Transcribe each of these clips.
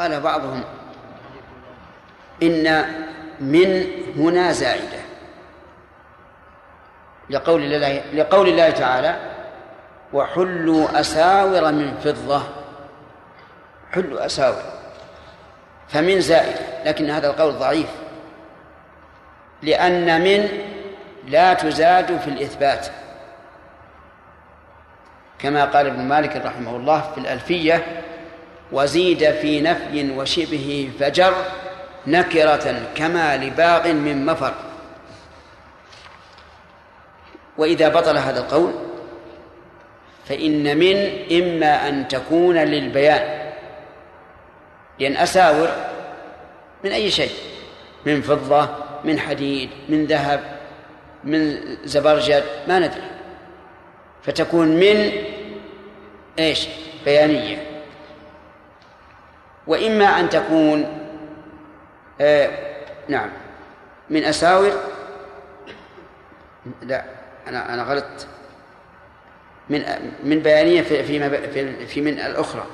قال بعضهم إن من هنا زائدة لقول الله لقول الله تعالى وحلوا أساور من فضة حلوا أساور فمن زائدة لكن هذا القول ضعيف لأن من لا تزاد في الإثبات كما قال ابن مالك رحمه الله في الألفية وزيد في نفي وشبه فجر نكرة كما لباغ من مفر. وإذا بطل هذا القول فإن من إما أن تكون للبيان لأن أساور من أي شيء من فضة من حديد من ذهب من زبرجد ما ندري. فتكون من إيش؟ بيانية. وإما أن تكون آه نعم من أساور لا أنا أنا غلطت. من من بيانية في في في من الأخرى.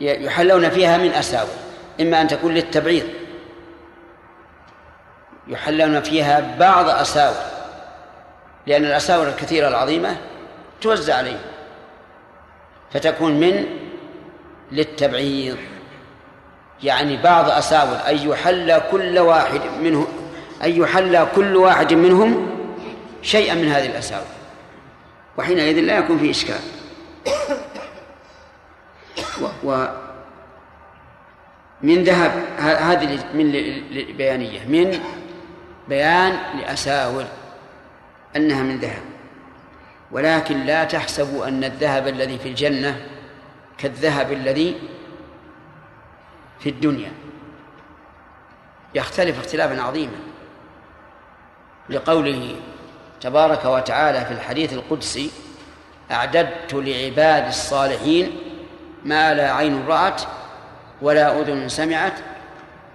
يحلون فيها من أساور إما أن تكون للتبعيض. يحلون فيها بعض أساور لأن الأساور الكثيرة العظيمة توزع عليه فتكون من للتبعيض. يعني بعض أساور أن يحل كل واحد منه أن يحل كل واحد منهم شيئا من هذه الأساور وحينئذ لا يكون فيه إشكال. و من ذهب هذه من بيانية. من بيان لأساور أنها من ذهب. ولكن لا تحسبوا أن الذهب الذي في الجنة كالذهب الذي في الدنيا. يختلف اختلافا عظيما لقوله تبارك وتعالى في الحديث القدسي أعددت لعباد الصالحين ما لا عين رأت ولا أذن سمعت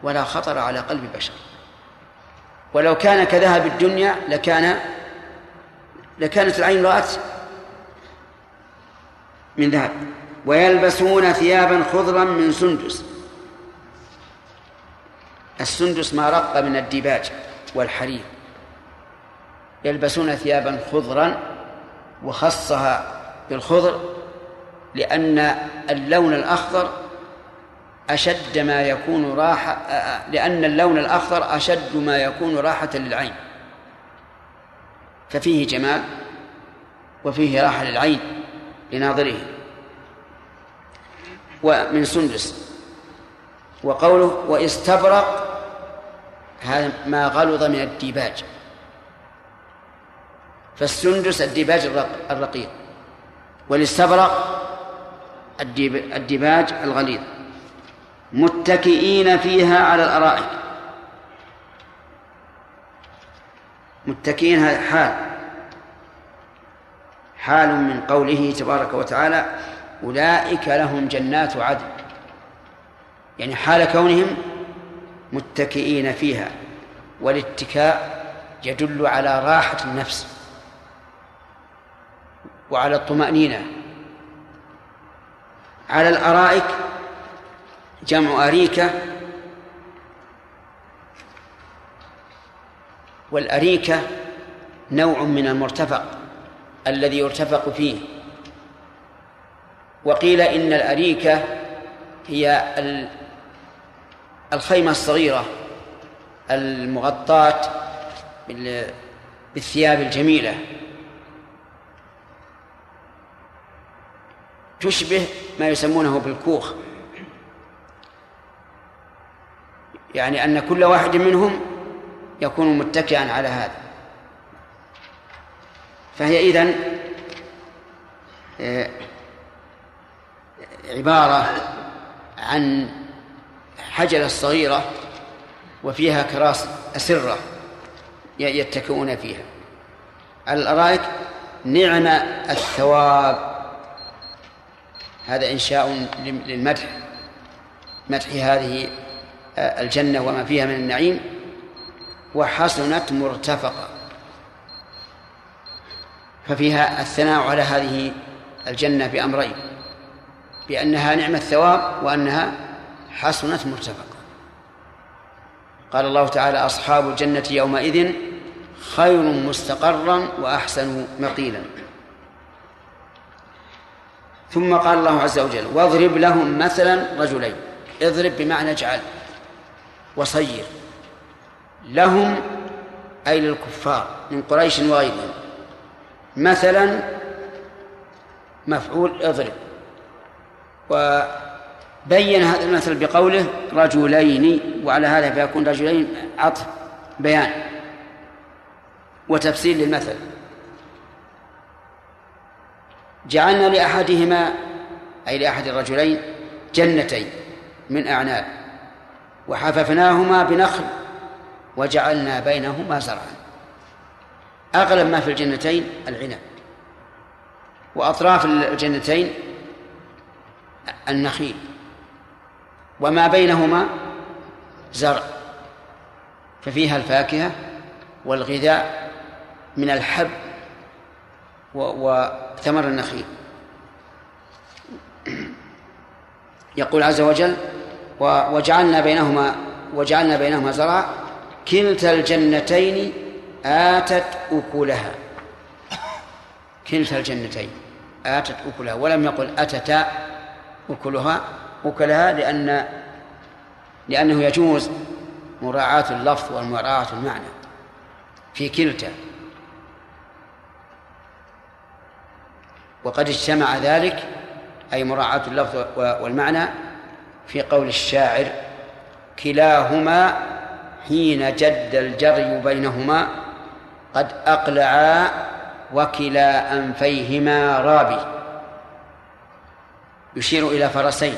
ولا خطر على قلب بشر. ولو كان كذهب الدنيا لكان لكانت العين رأت من ذهب. ويلبسون ثيابا خضرا من سندس. السندس ما رق من الديباج والحرير. يلبسون ثيابا خضرا وخصها بالخضر لأن اللون الأخضر أشد ما يكون راحة لأن اللون الأخضر أشد ما يكون راحة للعين. ففيه جمال وفيه راحة للعين لناظره. ومن سندس. وقوله وإستبرق هذا ما غلظ من الديباج. فالسندس الديباج الرقيق. والاستبرق الديباج الغليظ. متكئين فيها على الأرائك. متكئين هذا حال. حال من قوله تبارك وتعالى أولئك لهم جنات عدن. يعني حال كونهم متكئين فيها والاتكاء يدل على راحة النفس وعلى الطمأنينة. على الأرائك جمع أريكة والأريكة نوع من المرتفق الذي يرتفق فيه. وقيل إن الأريكة هي الخيمة الصغيرة المغطاة بالثياب الجميلة. تشبه ما يسمونه بالكوخ. يعني أن كل واحد منهم يكون متكئا على هذا. فهي إذن آه، عبارة عن حجرة صغيرة وفيها كراس أسرة يتكئون فيها. على الأرائك نعم الثواب. هذا إنشاء للمدح. مدح هذه آه، الجنة وما فيها من النعيم وحسنت مرتفقة. ففيها الثناء على هذه الجنة بأمرين. بأنها نعم الثواب وأنها حسنت مرتفقة قال الله تعالى أصحاب الجنة يومئذ خير مستقرا وأحسن مقيلا. ثم قال الله عز وجل واضرب لهم مثلا رجلين. اضرب بمعنى اجعل وصير. لهم أي للكفار من قريش وغيرهم. مثلا مفعول اضرب. وبين هذا المثل بقوله رجلين وعلى هذا فيكون رجلين عطف بيان وتفسير للمثل. جعلنا لأحدهما أي لأحد الرجلين جنتين من أعناب وحففناهما بنخل وجعلنا بينهما زرعا. أغلب ما في الجنتين العنب وأطراف الجنتين النخيل وما بينهما زرع ففيها الفاكهة والغذاء من الحب وثمر النخيل. يقول عز وجل وجعلنا بينهما وجعلنا بينهما زرعا كلتا الجنتين آتت أكلها. كلتا الجنتين آتت أكلها ولم يقل أتتا أكلها أكلها لأن لأنه يجوز مراعاة اللفظ ومراعاة المعنى في كلتا. وقد اجتمع ذلك أي مراعاة اللفظ والمعنى في قول الشاعر كلاهما حين جد الجري بينهما قد أقلعا وكلا أنفيهما رابي. يشير إلى فرسين.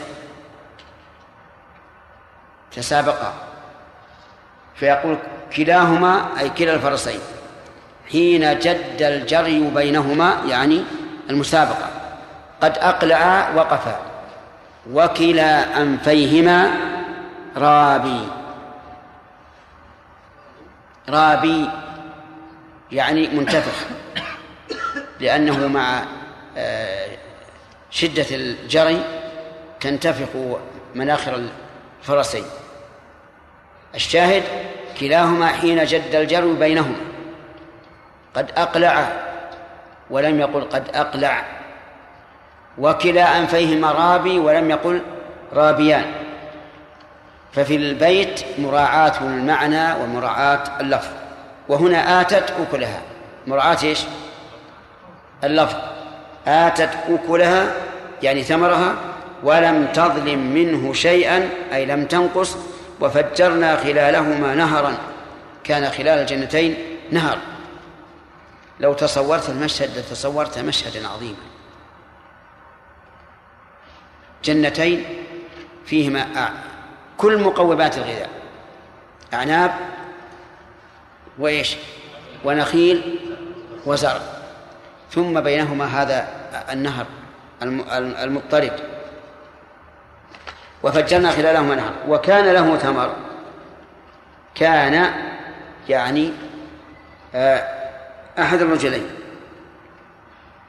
تسابقا. فيقول كلاهما أي كلا الفرسين. حين جد الجري بينهما يعني المسابقة. قد أقلعا وقفا. وكلا أنفيهما رابي. رابي يعني منتفخ. لأنه مع آه، شدة الجري تنتفخ مناخر الفرسين. الشاهد كلاهما حين جد الجري بينهما. قد أقلع ولم يقل قد أقلع. وكلا أنفيهما رابي ولم يقل رابيان. ففي البيت مراعاة المعنى ومراعاة اللفظ. وهنا آتت أكلها. مراعاة إيش؟ اللفظ. آتت أكلها يعني ثمرها ولم تظلم منه شيئا أي لم تنقص وفجرنا خلالهما نهرا. كان خلال الجنتين نهر. لو تصورت المشهد لتصورت مشهدا عظيما. جنتين فيهما كل مقومات الغذاء. أعناب وإيش؟ ونخيل وزرع ثم بينهما هذا النهر المضطرد. وفجرنا خلالهما نهر. وكان له ثمر كان يعني آه، أحد الرجلين.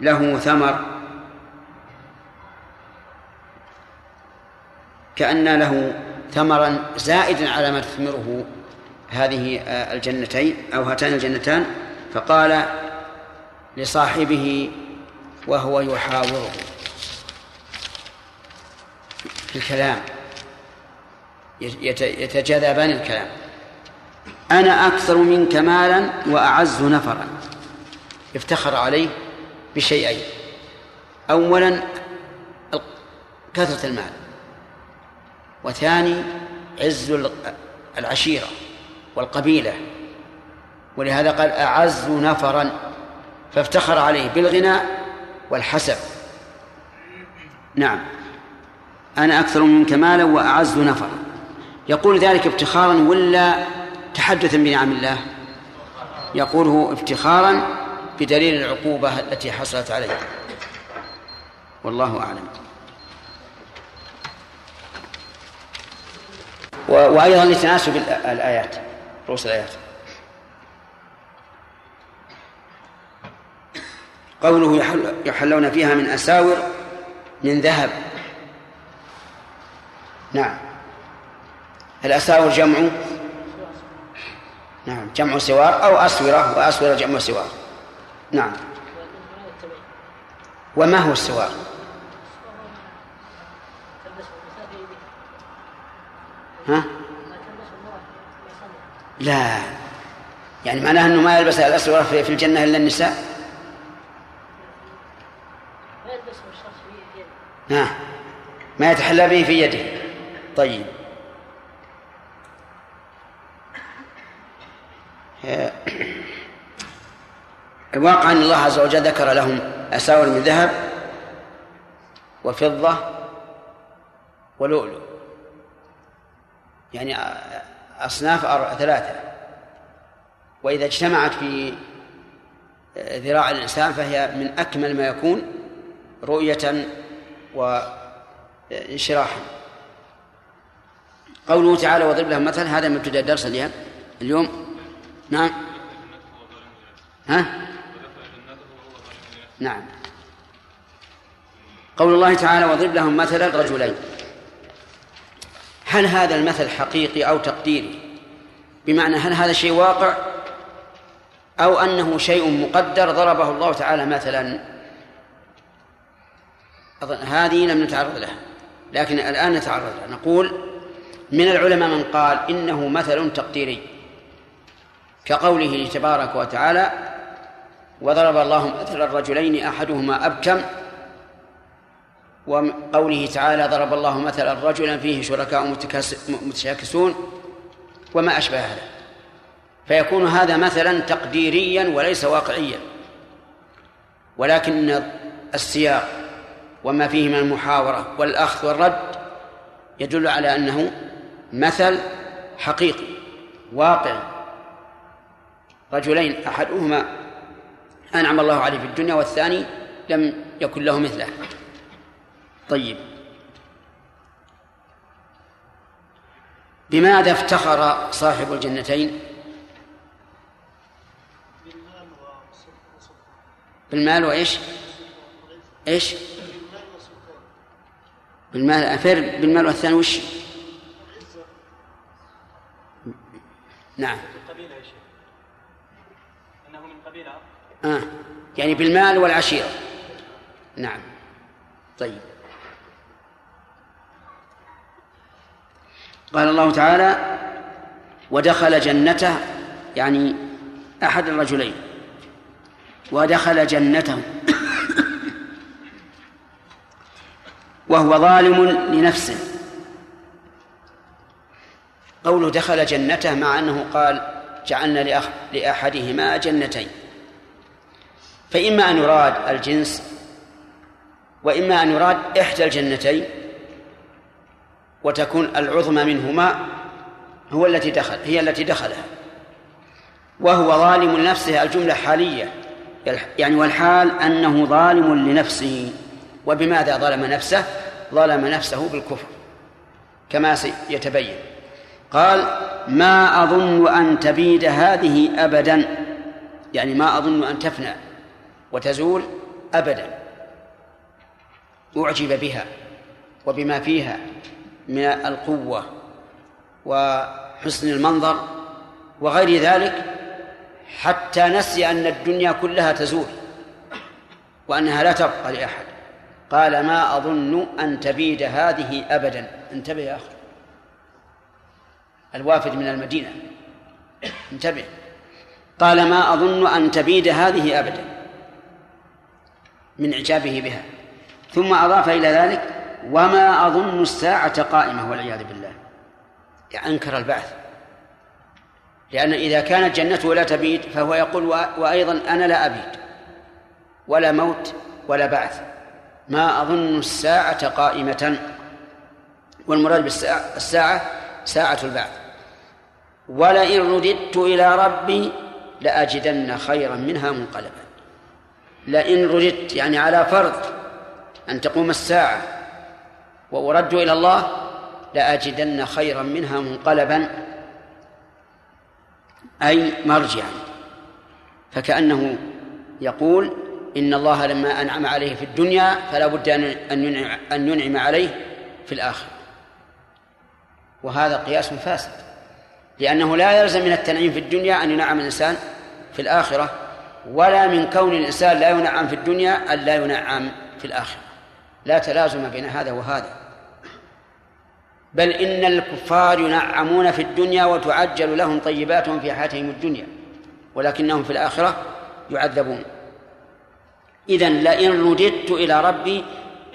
له ثمر. كأن له ثمرا زائدا على ما تثمره هذه آه، الجنتين أو هاتان الجنتان. فقال لصاحبه وهو يحاوره في الكلام. يتجاذبان الكلام. أنا أكثر منك مالا وأعز نفرا. افتخر عليه بشيئين. أولا كثرة المال. وثاني عز العشيرة والقبيلة. ولهذا قال أعز نفرا. فافتخر عليه بالغنى والحسب. نعم. أنا أكثر منك مالا وأعز نفرا. يقول ذلك افتخارا ولا تحدثا بنعم الله؟ يقوله افتخارا بدليل العقوبة التي حصلت عليه. والله أعلم. وأيضا لتناسب الآيات رؤوس الآيات. قوله يحلون فيها من أساور من ذهب. نعم. الأساور جمع نعم جمع سوار أو أسورة وأسورة جمع سوار. نعم. وما هو السوار؟ ها؟ لا. يعني معناه إنه ما يلبس الأسورة في الجنة إلا النساء؟ نعم ما يتحلى به في يده. طيب. الواقع أن الله عز وجل ذكر لهم أساور من ذهب وفضة ولؤلؤ. يعني أصناف ثلاثة. وإذا اجتمعت في ذراع الإنسان فهي من أكمل ما يكون رؤية وانشراحا قوله تعالى واضرب لهم مثل هذا مبتدا الدرس اليوم. نعم. ها؟ نعم. قول الله تعالى واضرب لهم مثل الرجلين. هل هذا المثل حقيقي أو تقديري؟ بمعنى هل هذا شيء واقع أو أنه شيء مقدر ضربه الله تعالى مثلا؟ هذه لم نتعرض لها لكن الآن نتعرض لها. نقول من العلماء من قال إنه مثل تقديري كقوله تبارك وتعالى وضرب الله مثل الرجلين أحدهما أبكم وقوله تعالى ضرب الله مثلا رجلا فيه شركاء متشاكسون وما أشبه هذا. فيكون هذا مثلا تقديريا وليس واقعيا. ولكن السياق وما فيه من المحاورة والأخذ والرد يدل على أنه مثل حقيقي واقعي رجلين أحدهما أنعم الله عليه في الدنيا والثاني لم يكن له مثله. طيب. بماذا افتخر صاحب الجنتين؟ بالمال وإيش؟ إيش؟ بالمال أفر بالمال والثاني وش؟ نعم. آه. يعني بالمال والعشيرة. نعم. طيب. قال الله تعالى ودخل جنته يعني أحد الرجلين. ودخل جنته وهو ظالم لنفسه. قوله دخل جنته مع أنه قال جعلنا لأحدهما جنتين. فإما أن يراد الجنس وإما أن يراد إحدى الجنتين وتكون العظمى منهما هو التي دخل هي التي دخلها. وهو ظالم لنفسه الجملة حالية. يعني والحال أنه ظالم لنفسه. وبماذا ظلم نفسه؟ ظلم نفسه بالكفر كما سيتبين. قال ما أظن أن تبيد هذه أبدا. يعني ما أظن أن تفنى وتزول أبدا. أعجب بها وبما فيها من القوة وحسن المنظر وغير ذلك حتى نسي أن الدنيا كلها تزول وأنها لا تبقى لأحد. قال ما أظن أن تبيد هذه أبدا. انتبه يا أخي. الوافد من المدينة. انتبه. قال ما أظن أن تبيد هذه أبدا. من إعجابه بها. ثم أضاف إلى ذلك وما أظن الساعة قائمة والعياذ بالله. يعني أنكر البعث. لأن إذا كانت جنته لا تبيد فهو يقول وأيضا أنا لا أبيد. ولا موت ولا بعث. ما أظن الساعة قائمة. والمراد بالساعة الساعة ساعة البعث. ولئن رددت إلى ربي لأجدن خيرا منها منقلبا. لئن رددت يعني على فرض أن تقوم الساعة وأرد إلى الله لأجدن خيرا منها منقلبا أي مرجعا. فكأنه يقول إن الله لما أنعم عليه في الدنيا فلا بد أن أن ينعم عليه في الآخرة. وهذا قياس فاسد. لأنه لا يلزم من التنعيم في الدنيا أن ينعم الإنسان في الآخرة ولا من كون الإنسان لا ينعم في الدنيا أن لا ينعم في الآخرة. لا تلازم بين هذا وهذا. بل إن الكفار ينعمون في الدنيا وتعجل لهم طيباتهم في حياتهم الدنيا ولكنهم في الآخرة يعذبون. إذا لئن رددت إلى ربي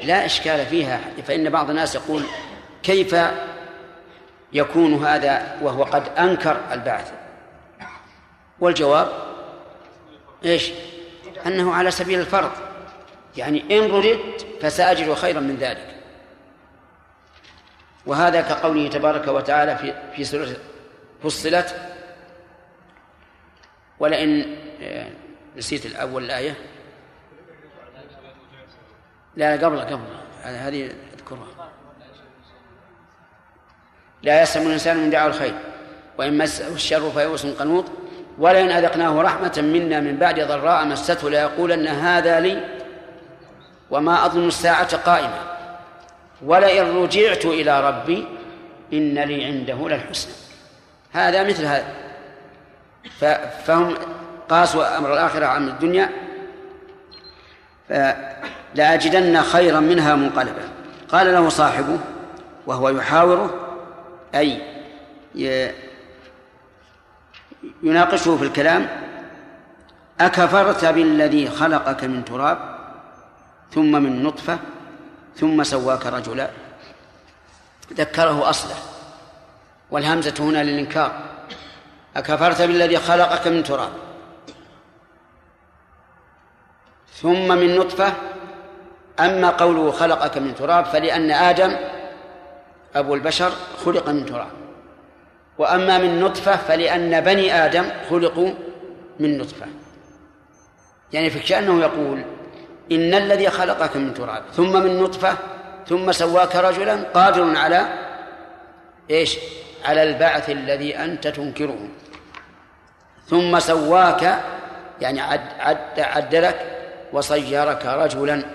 لا إشكال فيها فإن بعض الناس يقول كيف يكون هذا وهو قد أنكر البعث؟ والجواب إيش؟ أنه على سبيل الفرض. يعني إن رددت فسأجد خيرا من ذلك. وهذا كقوله تبارك وتعالى في في سورة فصلت ولئن آه، نسيت الأول الآية. لا لا قبل قبل. هذه أذكرها. لا يسلم الإنسان من دعوة الخير وإن مسه الشر فيئوس قنوط. ولئن أذقناه رحمة منا من بعد ضراء مسته ليقولن هذا لي وما أظن الساعة قائمة. ولئن رجعت إلى ربي إن لي عنده للحسنى. هذا مثل هذا. فهم قاسوا أمر الآخرة عن الدنيا لأجدن خيرا منها منقلبا. قال له صاحبه وهو يحاوره أي يناقشه في الكلام أكفرت بالذي خلقك من تراب ثم من نطفة ثم سواك رجلا. ذكره أصله. والهمزة هنا للإنكار. أكفرت بالذي خلقك من تراب. ثم من نطفة أما قوله خلقك من تراب فلأن آدم أبو البشر خلق من تراب. وأما من نطفة فلأن بني آدم خلقوا من نطفة. يعني في كأنه يقول إن الذي خلقك من تراب ثم من نطفة ثم سواك رجلا قادر على إيش؟ على البعث الذي أنت تنكره. ثم سواك يعني عد عد عدلك وصيرك رجلا.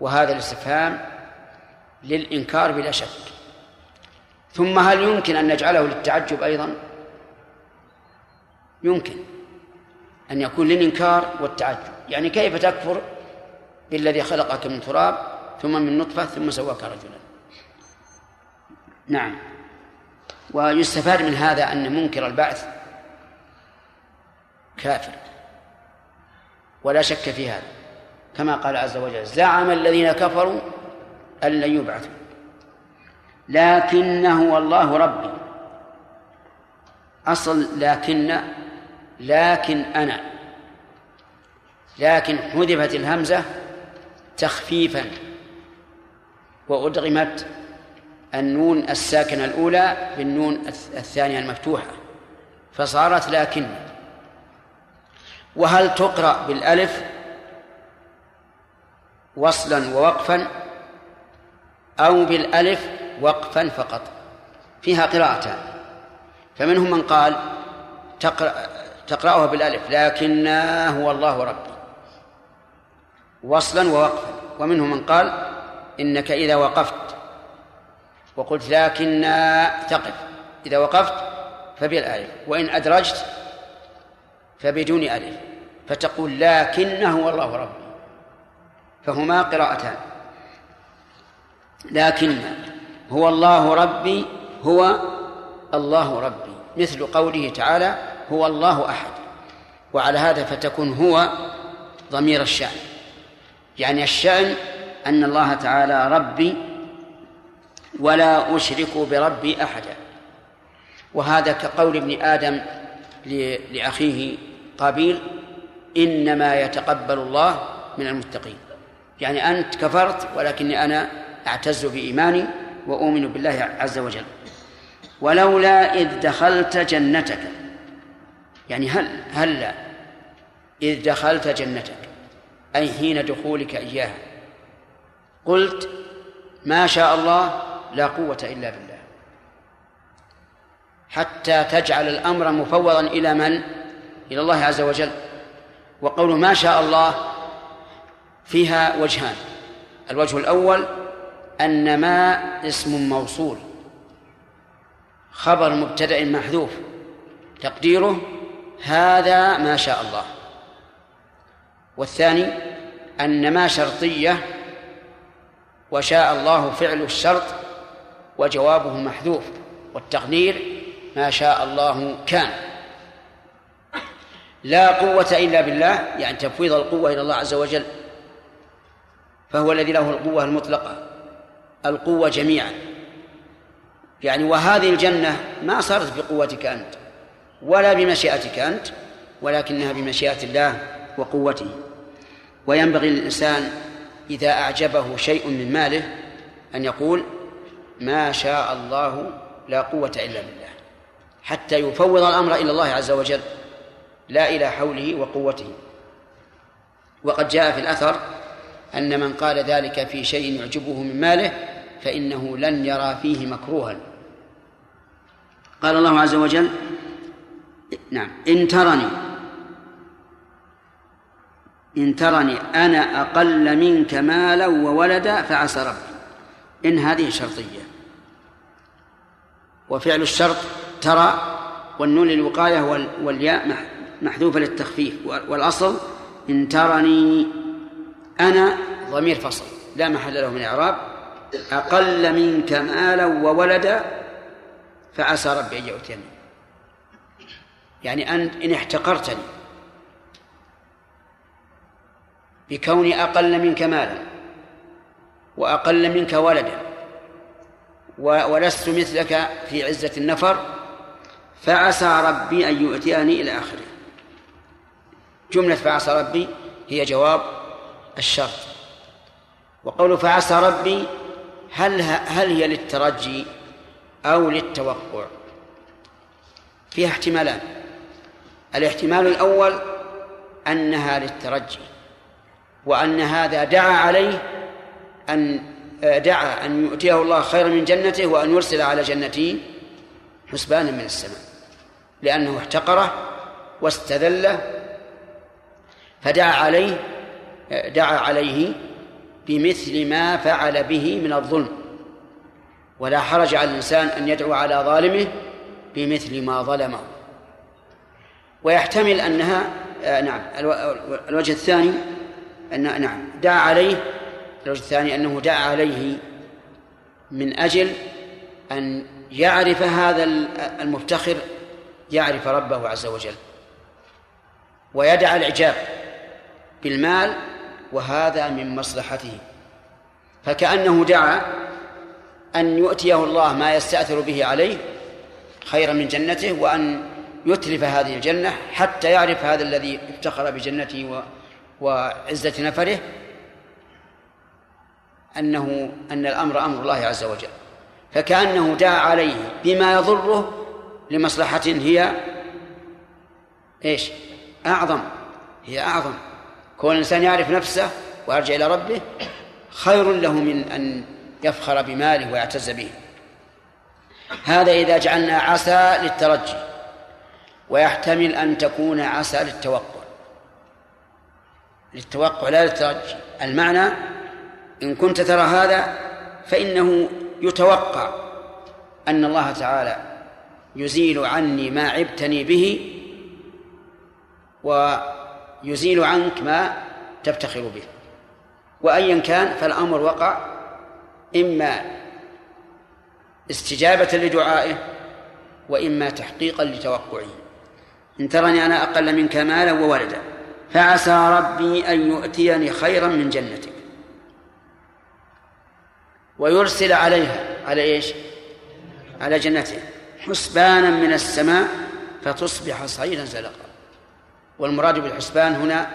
وهذا الاستفهام للإنكار بلا شك. ثم هل يمكن أن نجعله للتعجب أيضا؟ يمكن أن يكون للإنكار والتعجب. يعني كيف تكفر بالذي خلقك من تراب ثم من نطفة ثم سواك رجلا؟ نعم. ويستفاد من هذا أن منكر البعث كافر. ولا شك في هذا. كما قال عز وجل زعم الذين كفروا أن لن يبعثوا. لكنه والله ربي. أصل لكن لكن أنا. لكن حذفت الهمزة تخفيفا. وأدغمت النون الساكنة الأولى بالنون الثانية المفتوحة. فصارت لكن وهل تقرأ بالألف وصلا ووقفا أو بالألف وقفا فقط؟ فيها قراءتان. فمنهم من قال تقرأ تقرأها بالألف لكن هو الله ربي. وصلا ووقفا. ومنهم من قال إنك إذا وقفت وقلت لكن تقف. إذا وقفت فبالألف وإن أدرجت فبدون ألف فتقول لكنه هو الله ربي. فهما قراءتان. لكن هو الله ربي هو الله ربي. مثل قوله تعالى هو الله أحد. وعلى هذا فتكون هو ضمير الشأن. يعني الشأن أن الله تعالى ربي ولا أشرك بربي أحدا. وهذا كقول ابن آدم لأخيه قابيل إنما يتقبل الله من المتقين. يعني أنت كفرت ولكني أنا أعتز بإيماني وأؤمن بالله عز وجل. ولولا إذ دخلت جنتك يعني هل هلا إذ دخلت جنتك أي حين دخولك إياها. قلت ما شاء الله لا قوة إلا بالله. حتى تجعل الأمر مفوضا إلى من؟ إلى الله عز وجل. وقول ما شاء الله فيها وجهان. الوجه الأول أن ما اسم موصول. خبر مبتدأ محذوف. تقديره هذا ما شاء الله. والثاني أن ما شرطية وشاء الله فعل الشرط وجوابه محذوف. والتقدير ما شاء الله كان. لا قوة إلا بالله يعني تفويض القوة إلى الله عز وجل فهو الذي له القوة المطلقة القوة جميعا. يعني وهذه الجنة ما صارت بقوتك أنت ولا بمشيئتك أنت ولكنها بمشيئة الله وقوته. وينبغي للإنسان إذا أعجبه شيء من ماله أن يقول ما شاء الله لا قوة إلا بالله. حتى يفوض الأمر إلى الله عز وجل. لا إلى حوله وقوته. وقد جاء في الأثر أن من قال ذلك في شيء يعجبه من ماله فإنه لن يرى فيه مكروها. قال الله عز وجل نعم. إن ترني إن ترني أنا أقل منك مالا وولدا فعسى ربي. إن هذه شرطية. وفعل الشرط ترى والنون للوقاية والياء محذوفة للتخفيف والأصل إن ترني أنا ضمير فصل لا محل له من إعراب أقل منك مالا وولدا فعسى ربي أن يؤتيني. يعني أن إن احتقرتني. بكوني أقل منك مالا وأقل منك ولدا ولست مثلك في عزة النفر فعسى ربي أن يؤتيني إلى آخره. جملة فعسى ربي هي جواب الشرط. وقول فعسى ربي هل هل هي للترجي أو للتوقع؟ فيها احتمالان. الاحتمال الأول أنها للترجي وأن هذا دعا عليه أن دعا أن يؤتيه الله خيرا من جنته وأن يرسل على جنته حسبانا من السماء. لأنه احتقره واستذله فدعا عليه دعا عليه بمثل ما فعل به من الظلم. ولا حرج على الإنسان أن يدعو على ظالمه بمثل ما ظلمه. ويحتمل أنها آه نعم الوجه الثاني أن نعم دعا عليه الوجه الثاني أنه دعا عليه من أجل أن يعرف هذا المفتخر يعرف ربه عز وجل ويدع الإعجاب بالمال وهذا من مصلحته. فكأنه دعا أن يؤتيه الله ما يستأثر به عليه خيرا من جنته وأن يتلف هذه الجنة حتى يعرف هذا الذي افتخر بجنته و... وعزة نفره أنه أن الأمر أمر الله عز وجل. فكأنه دعا عليه بما يضره لمصلحة هي إيش؟ أعظم هي أعظم. كون الإنسان يعرف نفسه ويرجع إلى ربه خير له من أن يفخر بماله ويعتز به. هذا إذا جعلنا عسى للترجي ويحتمل أن تكون عسى للتوقع. للتوقع لا للترجي. المعنى إن كنت ترى هذا فإنه يتوقع أن الله تعالى يزيل عني ما عبتني به ويزيل عنك ما تفتخر به. وأيا كان فالأمر وقع إما استجابة لدعائه وإما تحقيقا لتوقعه. إن ترني أنا أقل منك مالا وولدا فعسى ربي أن يؤتيني خيرا من جنتك. ويرسل عليها على إيش؟ على جنته. حسبانا من السماء فتصبح صعيدا زلقا. والمراد بالحسبان هنا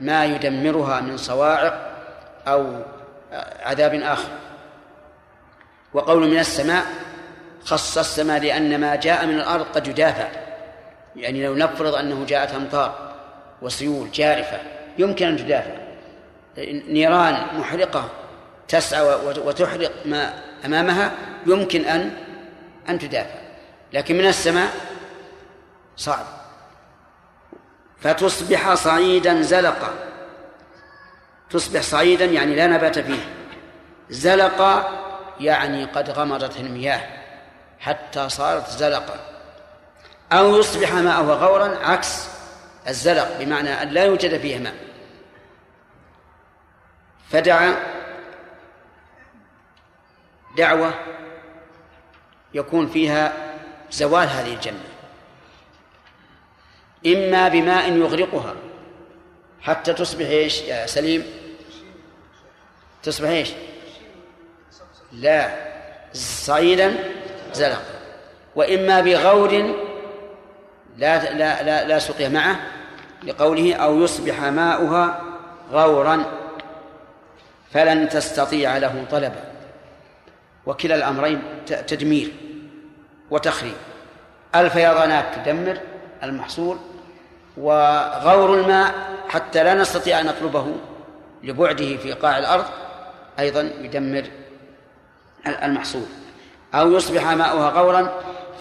ما يدمرها من صواعق أو عذاب آخر. وقول من السماء خص السماء لأن ما جاء من الأرض قد يدافع. يعني لو نفرض أنه جاءت أمطار وسيول جارفة يمكن أن تدافع. نيران محرقة تسعى وتحرق ما أمامها يمكن أن أن تدافع. لكن من السماء صعب. فتصبح صعيدا زلقا. تصبح صعيدا يعني لا نبات فيه. زلق يعني قد غمرت المياه حتى صارت زلقا. أو يصبح ماءه غورا عكس الزلق بمعنى أن لا يوجد فيه ماء. فدعا دعوة يكون فيها زوال هذه الجنة. إما بماء يغرقها. حتى تصبح إيش يا سليم؟ تصبح إيش؟ لا. صعيدا زلقا. وإما بغور لا لا لا, لا سقي معه لقوله أو يصبح ماؤها غورا فلن تستطيع له طلبا. وكلا الأمرين تدمير. وتخريب. الفيضانات تدمر المحصول وغور الماء حتى لا نستطيع أن نطلبه لبعده في قاع الأرض أيضا يدمر المحصول. أو يصبح ماؤها غورا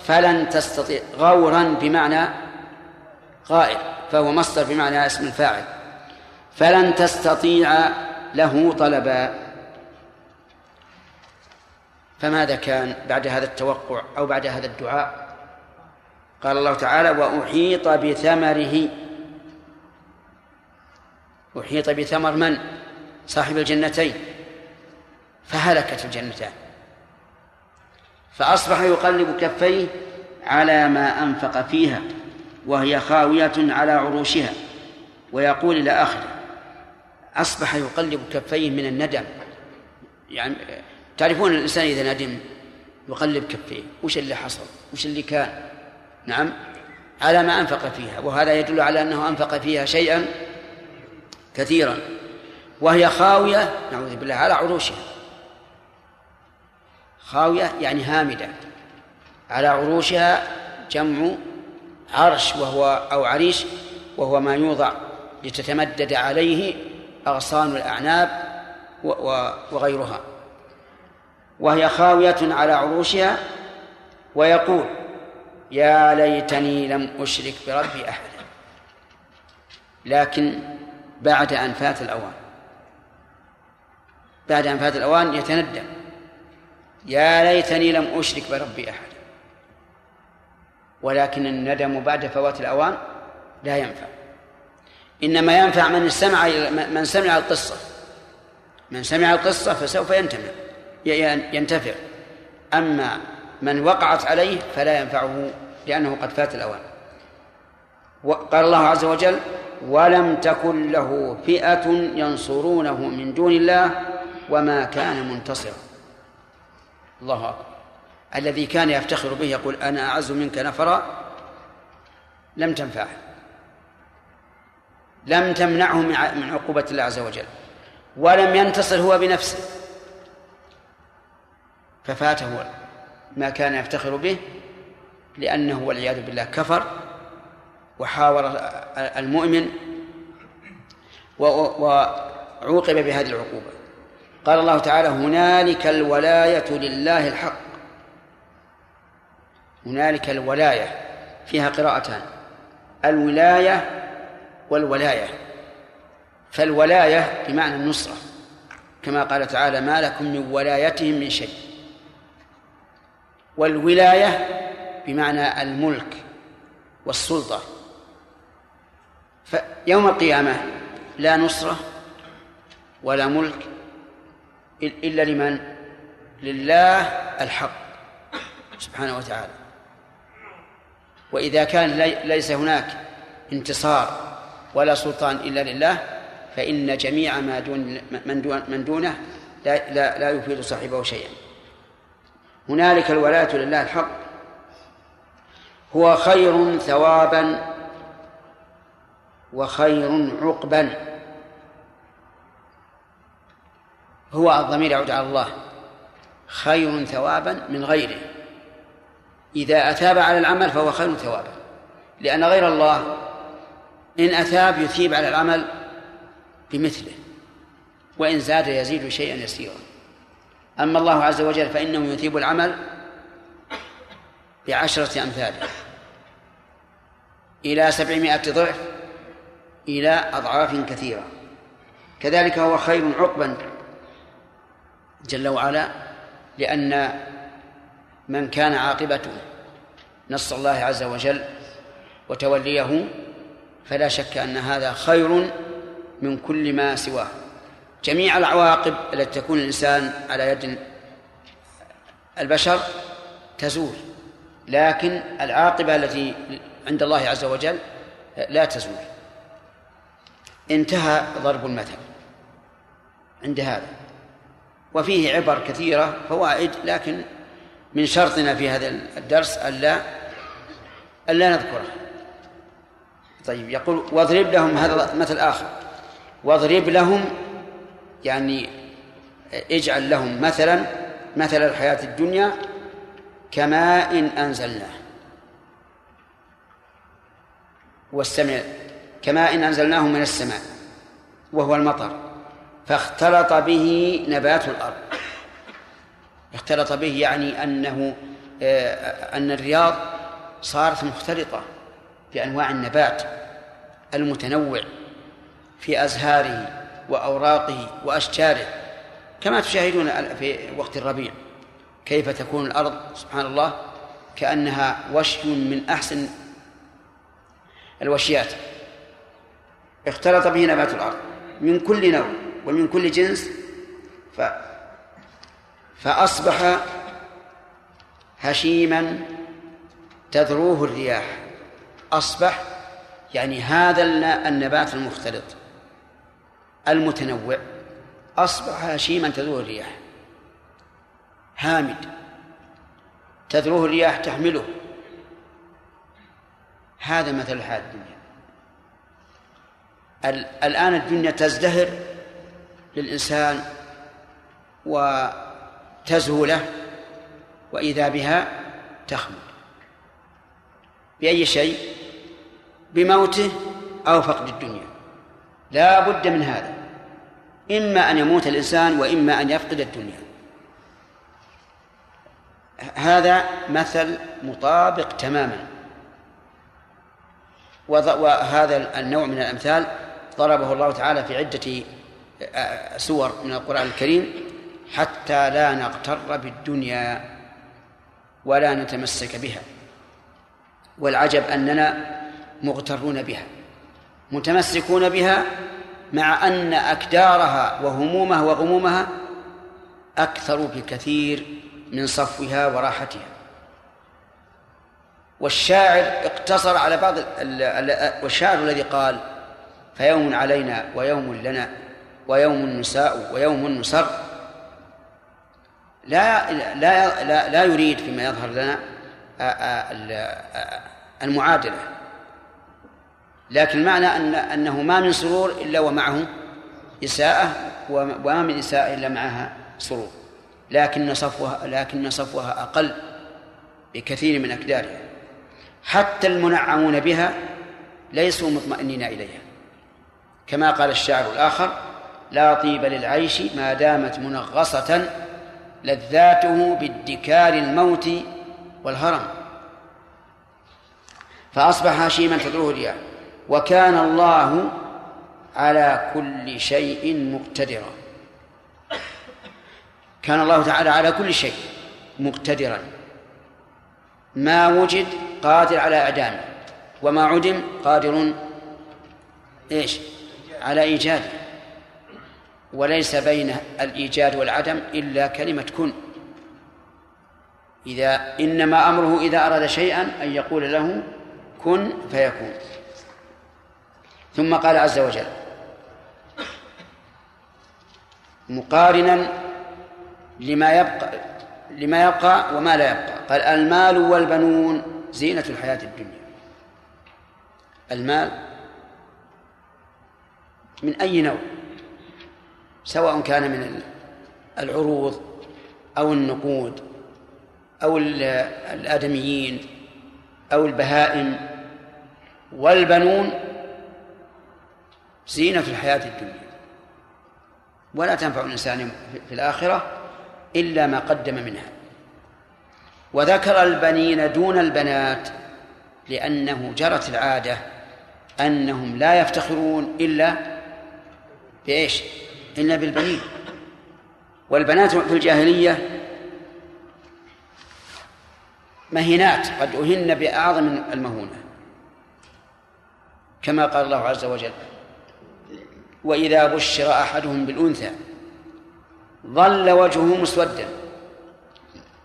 فلن تستطيع غورا بمعنى غائر فهو مصدر بمعنى اسم الفاعل. فلن تستطيع له طلبا. فماذا كان بعد هذا التوقع أو بعد هذا الدعاء؟ قال الله تعالى وأحيط بثمره. أحيط بثمر من؟ صاحب الجنتين. فهلكت الجنتان. فأصبح يقلب كفيه على ما أنفق فيها وهي خاوية على عروشها ويقول إلى آخره أصبح يقلب كفيه من الندم. يعني تعرفون الإنسان إذا ندم يقلب كفيه وش اللي حصل؟ وش اللي كان؟ نعم. على ما أنفق فيها وهذا يدل على أنه أنفق فيها شيئا كثيرا. وهي خاوية نعوذ بالله على عروشها. خاوية يعني هامدة. على عروشها جمع عرش وهو أو عريش وهو ما يوضع لتتمدد عليه أغصان الأعناب وغيرها. وهي خاوية على عروشها ويقول يا ليتني لم أشرك بربي أحدا. لكن بعد أن فات الأوان بعد أن فات الأوان يتندم يا ليتني لم أشرك بربي أحدا. ولكن الندم بعد فوات الأوان لا ينفع. إنما ينفع من سمع من سمع القصة. من سمع القصة فسوف ينتمع ينتفع. أما من وقعت عليه فلا ينفعه لأنه قد فات الأوان. قال الله عز وجل ولم تكن له فئة ينصرونه من دون الله وما كان منتصرا. الله أكبر. الذي كان يفتخر به يقول أنا أعز منك نفرا. لم تنفعه. لم تمنعه من عقوبة الله عز وجل. ولم ينتصر هو بنفسه. ففاته ما كان يفتخر به لأنه والعياذ بالله كفر وحاور المؤمن وعوقب بهذه العقوبة. قال الله تعالى هنالك الولاية لله الحق. هنالك الولاية فيها قراءتان الولاية والولاية. فالولاية بمعنى النصرة كما قال تعالى ما لكم من ولايتهم من شيء. والولاية بمعنى الملك والسلطة. فيوم القيامة لا نصرة ولا ملك إلا لمن؟ لله الحق سبحانه وتعالى. وإذا كان ليس هناك انتصار ولا سلطان إلا لله فإن جميع ما دون من, دون من دونه لا, لا, لا يفيد صاحبه شيئا. هنالك الولاية لله الحق. هو خير ثوابا وخير عقبا. هو الضمير يعود على الله. خير ثوابا من غيره. إذا أثاب على العمل فهو خير ثوابا. لأن غير الله إن أثاب يثيب على العمل بمثله. وإن زاد يزيد شيئا يسيرا. أما الله عز وجل فإنه يثيب العمل بعشرة أمثاله إلى سبعمائة ضعف إلى أضعاف كثيرة. كذلك هو خير عقبا جل وعلا لأن من كان عاقبته نصر الله عز وجل وتوليه فلا شك أن هذا خير من كل ما سواه. جميع العواقب التي تكون الإنسان على يد البشر تزول لكن العاقبة التي عند الله عز وجل لا تزول. انتهى ضرب المثل عند هذا. وفيه عبر كثيرة فوائد لكن من شرطنا في هذا الدرس ألا ألا نذكره. طيب يقول واضرب لهم هذا مثل آخر واضرب لهم يعني اجعل لهم مثلا مثل الحياة الدنيا كماء إن أنزلناه. واستمع كماء إن أنزلناه من السماء وهو المطر فاختلط به نبات الأرض. اختلط به يعني أنه آه، أن الرياض صارت مختلطة بأنواع النبات المتنوع في أزهاره وأوراقه وأشجاره كما تشاهدون في وقت الربيع. كيف تكون الأرض؟ سبحان الله كأنها وشي من أحسن الوشيات. اختلط به نبات الأرض من كل نوع ومن كل جنس ف فأصبح هشيما تذروه الرياح. أصبح يعني هذا النبات المختلط. المتنوع. أصبح هشيما تذروه الرياح. هامد. تذروه الرياح تحمله. هذا مثل الحياة الدنيا. الآن الدنيا تزدهر للإنسان وتزهو له وإذا بها تخمد. بأي شيء؟ بموته أو فقد الدنيا لا بد من هذا. إما أن يموت الإنسان وإما أن يفقد الدنيا. هذا مثل مطابق تماما. وهذا النوع من الأمثال ضربه الله تعالى في عدة آه، سور من القرآن الكريم. حتى لا نغتر بالدنيا ولا نتمسك بها. والعجب أننا مغترون بها. متمسكون بها مع أن أكدارها وهمومها وغمومها أكثر بكثير من صفوها وراحتها. والشاعر اقتصر على بعض والشاعر الذي قال فيوم علينا ويوم لنا ويوم نساء ويوم نسر لا لا لا, لا يريد فيما يظهر لنا المعادلة. لكن معنى أن أنه ما من سرور إلا ومعه إساءة وما من إساءة إلا معها سرور. لكن صفوها لكن صفوها أقل بكثير من أكدارها. حتى المنعمون بها ليسوا مطمئنين إليها. كما قال الشاعر الآخر لا طيب للعيش ما دامت منغصة لذاته بادكار الموت والهرم. فأصبح هشيما تدعوه الرياح وكان الله على كل شيء مقتدرا. كان الله تعالى على كل شيء مقتدرا. ما وجد قادر على إعدامه وما عدم قادر إيش؟ على إيجاده وليس بين الإيجاد والعدم إلا كلمة كن. إذا إنما أمره إذا أراد شيئا أن يقول له كن فيكون. ثم قال عز وجل مقارنا لما يبقى لما يبقى وما لا يبقى. قال المال والبنون زينة الحياة الدنيا. المال من أي نوع؟ سواء كان من العروض أو النقود أو الآدميين أو البهائم. والبنون زينة الحياة الدنيا. ولا تنفع الإنسان في الآخرة إلا ما قدم منها. وذكر البنين دون البنات لأنه جرت العادة أنهم لا يفتخرون إلا بإيش؟ إلا بالبنين. والبنات في الجاهلية مهينات قد أهن بأعظم المهونة. كما قال الله عز وجل وإذا بشر أحدهم بالأنثى ظل وجهه مسودا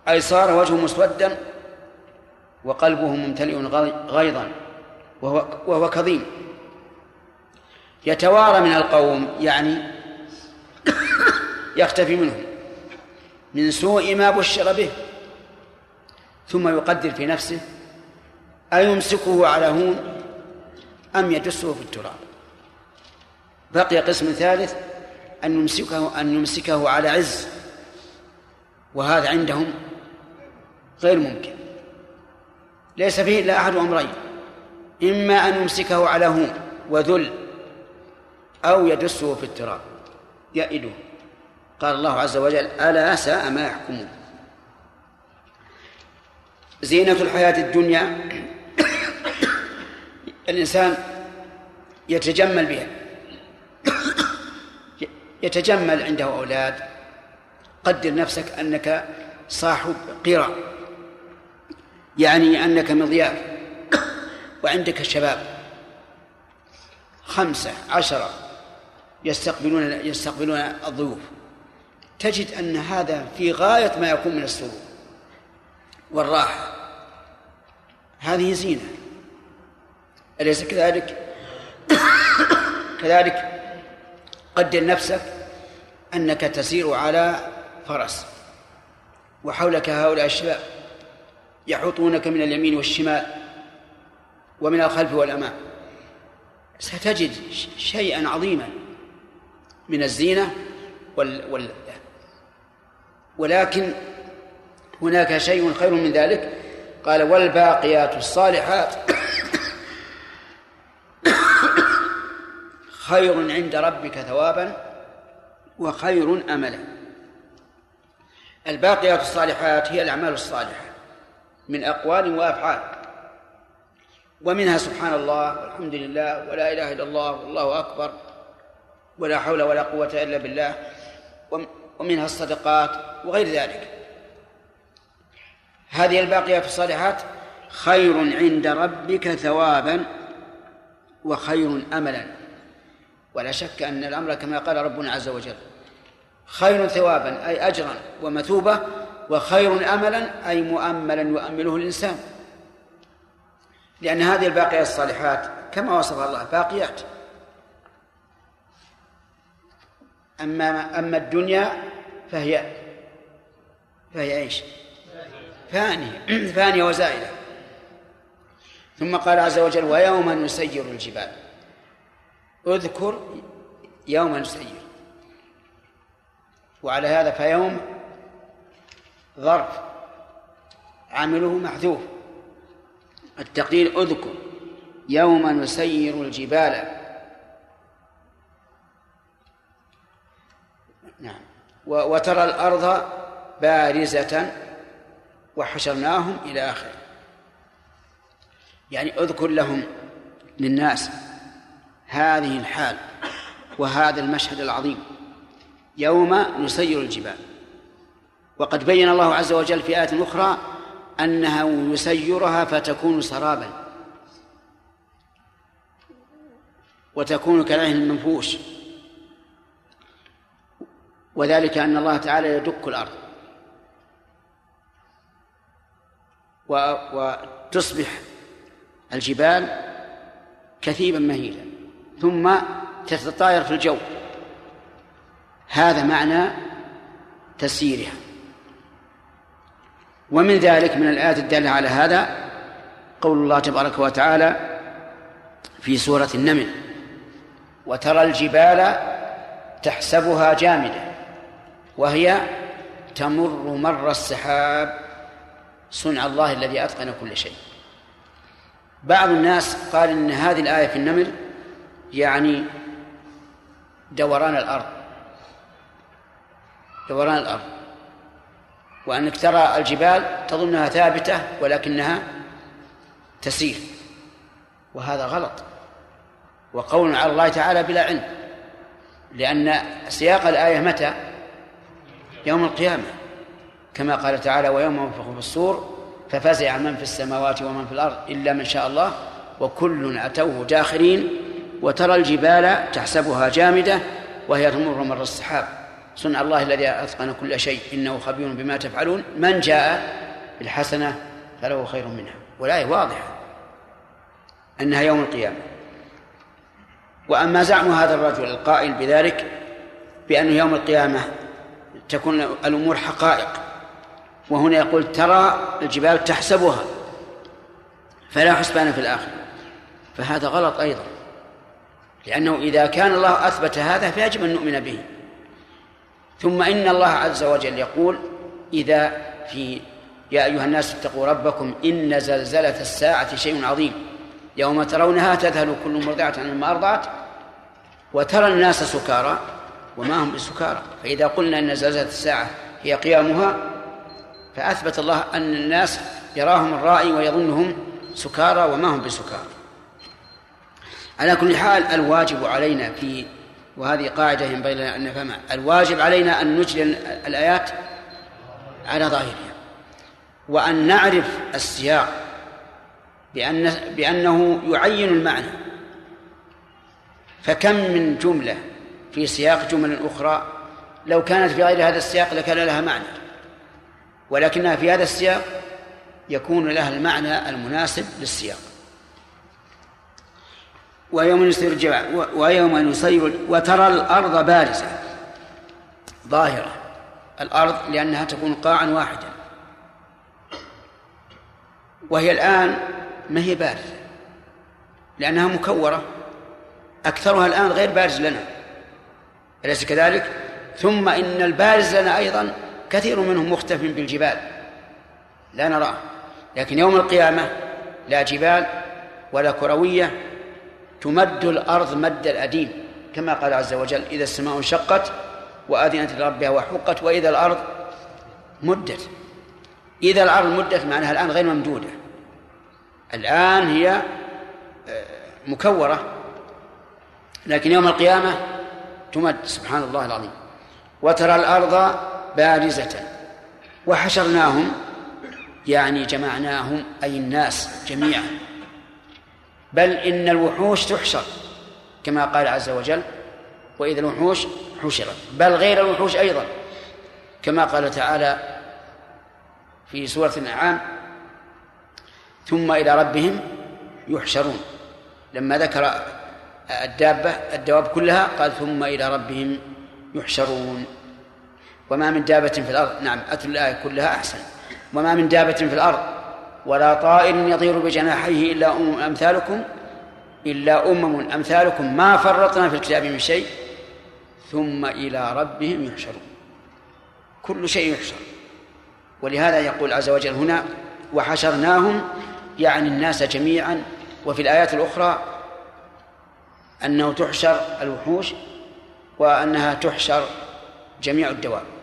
أي صار وجهه مسودا وقلبه ممتلئ غيظا وهو, وهو كظيم. يتوارى من القوم يعني يختفي منهم من سوء ما بشر به ثم يقدر في نفسه أيمسكه على هون أم يدسه في التراب؟ بقي قسم ثالث أن يمسكه أن يمسكه على عز وهذا عندهم غير ممكن. ليس فيه إلا أحد أمرين. إما أن يمسكه على هون وذل أو يدسه في التراب يئده. قال الله عز وجل ألا ساء ما يحكمون. زينة الحياة الدنيا الإنسان يتجمل بها. يتجمل عنده أولاد. قدر نفسك أنك صاحب قرى. يعني أنك مضياف. وعندك شباب خمسة عشرة يستقبلون يستقبلون الضيوف. تجد أن هذا في غاية ما يكون من السرور والراحة. هذه زينة. أليس كذلك؟ كذلك قدر نفسك أنك تسير على فرس وحولك هؤلاء الشباب يحوطونك من اليمين والشمال ومن الخلف والأمام. ستجد شيئا عظيما من الزينة وال... وال... ولكن هناك شيء خير من ذلك. قال والباقيات الصالحات خير عند ربك ثوابا وخير املا الباقيات الصالحات هي الأعمال الصالحة من أقوال وأفعال. ومنها سبحان الله والحمد لله ولا إله إلا الله والله أكبر ولا حول ولا قوة إلا بالله. ومنها الصدقات وغير ذلك. هذه الباقيات الصالحات خير عند ربك ثوابا وخير املا. ولا شك أن الأمر كما قال ربنا عز وجل خير ثوابا أي اجرا ومثوبة وخير املا أي مؤملا يؤمله الإنسان. لأن هذه الباقيات الصالحات كما وصفها الله باقيات. أما أما الدنيا فهي فهي إيش؟ فانية فانية وزائلة. ثم قال عز وجل ويوما نسير الجبال. اذكر يوم نسير. وعلى هذا فيوم ظرف عامله محذوف. التقدير أذكر يوم نسير الجبال. نعم. وترى الأرض بارزة وحشرناهم إلى آخره. يعني أذكر لهم للناس هذه الحال وهذا المشهد العظيم. يوم نسير الجبال. وقد بين الله عز وجل في آية أخرى أنه يسيرها فتكون سرابا. وتكون كالعهن المنفوش. وذلك أن الله تعالى يدك الأرض. وتصبح الجبال كثيبا مهيلا. ثم تتطاير في الجو. هذا معنى تسييرها. ومن ذلك من الآيات الدالة على هذا قول الله تبارك وتعالى في سورة النمل وترى الجبال تحسبها جامدة وهي تمر مر السحاب. صنع الله الذي أتقن كل شيء. بعض الناس قال إن هذه الآية في النمل يعني دوران الأرض. دوران الأرض. وأنك ترى الجبال تظنها ثابتة ولكنها تسير. وهذا غلط. وقول على الله تعالى بلا علم. لأن سياق الآية متى؟ يوم القيامة. كما قال تعالى ويوم ينفخ في الصور ففزع من في السماوات ومن في الأرض إلا من شاء الله وكل أتوه داخرين وترى الجبال تحسبها جامدة وهي تمر مر السحاب. صنع الله الذي أتقن كل شيء إنه خبير بما تفعلون. من جاء بالحسنة فله خير منها. والآية واضحة أنها يوم القيامة. وأما زعم هذا الرجل القائل بذلك بأنه يوم القيامة تكون الأمور حقائق. وهنا يقول ترى الجبال تحسبها فلا حسبان في الآخرة. فهذا غلط أيضا لأنه إذا كان الله أثبت هذا فيجب أن نؤمن به. ثم إن الله عز وجل يقول إذا في يا أيها الناس اتقوا ربكم إن زلزلة الساعة شيء عظيم يوم ترونها تذهل كل مرضعة عما أرضعت وترى الناس سكارى وما هم بسكارى. فإذا قلنا أن زلزلة الساعة هي قيامها فأثبت الله أن الناس يراهم الرائي ويظنهم سكارى وما هم بسكارى. على كل حال الواجب علينا في وهذه قاعدة ينبغي لنا أن نفهمها. الواجب علينا أن نجري الآيات على ظاهرها. وأن نعرف السياق بأن بأنه يعين المعنى. فكم من جملة في سياق جمل أخرى لو كانت في غير هذا السياق لكان لها معنى. ولكنها في هذا السياق يكون لها المعنى المناسب للسياق. ويوم يسير الجبال ويوم يسير وترى الأرض بارزة ظاهرة. الأرض لأنها تكون قاعا واحدا. وهي الآن ما هي بارزة؟ لأنها مكورة. أكثرها الآن غير بارز لنا. أليس كذلك؟ ثم إن البارز لنا أيضا كثير منهم مختف بالجبال. لا نراه. لكن يوم القيامة لا جبال ولا كروية تمد الأرض مد الأديم كما قال عز وجل إذا السماء انشقت وأذنت لربها وحقت وإذا الأرض مدت. إذا الأرض مدت معناها الآن غير ممدودة. الآن هي آه، مكورة لكن يوم القيامة تمد. سبحان الله العظيم. وترى الأرض بارزة. وحشرناهم يعني جمعناهم أي الناس جميعا. بل إن الوحوش تحشر كما قال عز وجل وإذا الوحوش حشرت بل غير الوحوش أيضا. كما قال تعالى في سورة الأنعام ثم إلى ربهم يحشرون. لما ذكر الدابة الدواب كلها قال ثم إلى ربهم يحشرون. وما من دابة في الأرض نعم أتل الآية كلها أحسن. وما من دابة في الأرض ولا طائر يطير بجناحيه إلا أمم أمثالكم إلا أمم أمثالكم ما فرطنا في الكتاب من شيء ثم إلى ربهم يحشرون. كل شيء يحشر. ولهذا يقول عز وجل هنا وحشرناهم يعني الناس جميعا. وفي الآيات الأخرى أنه تحشر الوحوش وأنها تحشر جميع الدواب.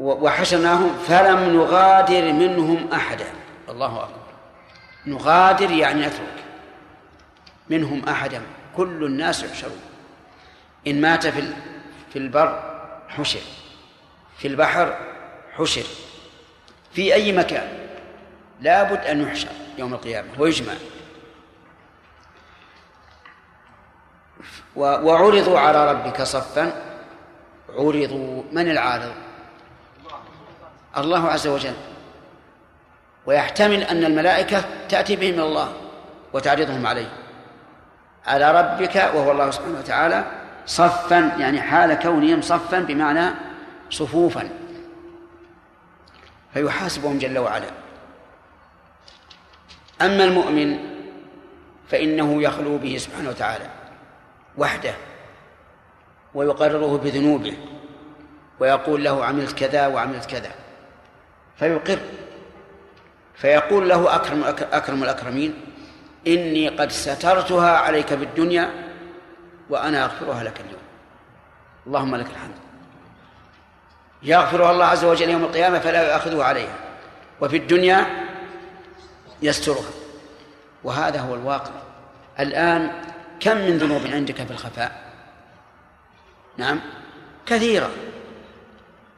وحشرناهم فلم نغادر منهم أحدا. الله أكبر. نغادر يعني نترك. منهم أحدا. كل الناس يحشرون. إن مات في في البر حشر. في البحر حشر. في أي مكان. لابد أن يحشر يوم القيامة ويجمع. وعرضوا على ربك صفا. عرضوا. من العارض؟ الله عز وجل. ويحتمل أن الملائكة تأتي بهم من الله وتعرضهم عليه. على ربك وهو الله سبحانه وتعالى صفا يعني حال كونهم صفا بمعنى صفوفا. فيحاسبهم جل وعلا. أما المؤمن فإنه يخلو به سبحانه وتعالى وحده ويقرره بذنوبه ويقول له عملت كذا وعملت كذا. فيقر. فيقول له أكرم أكرم الأكرمين إني قد سترتها عليك في الدنيا وأنا أغفرها لك اليوم. اللهم لك الحمد. يغفرها الله عز وجل يوم القيامة فلا يؤاخذه عليها. وفي الدنيا يسترها. وهذا هو الواقع. الآن كم من ذنوب عندك في الخفاء؟ نعم كثيرة.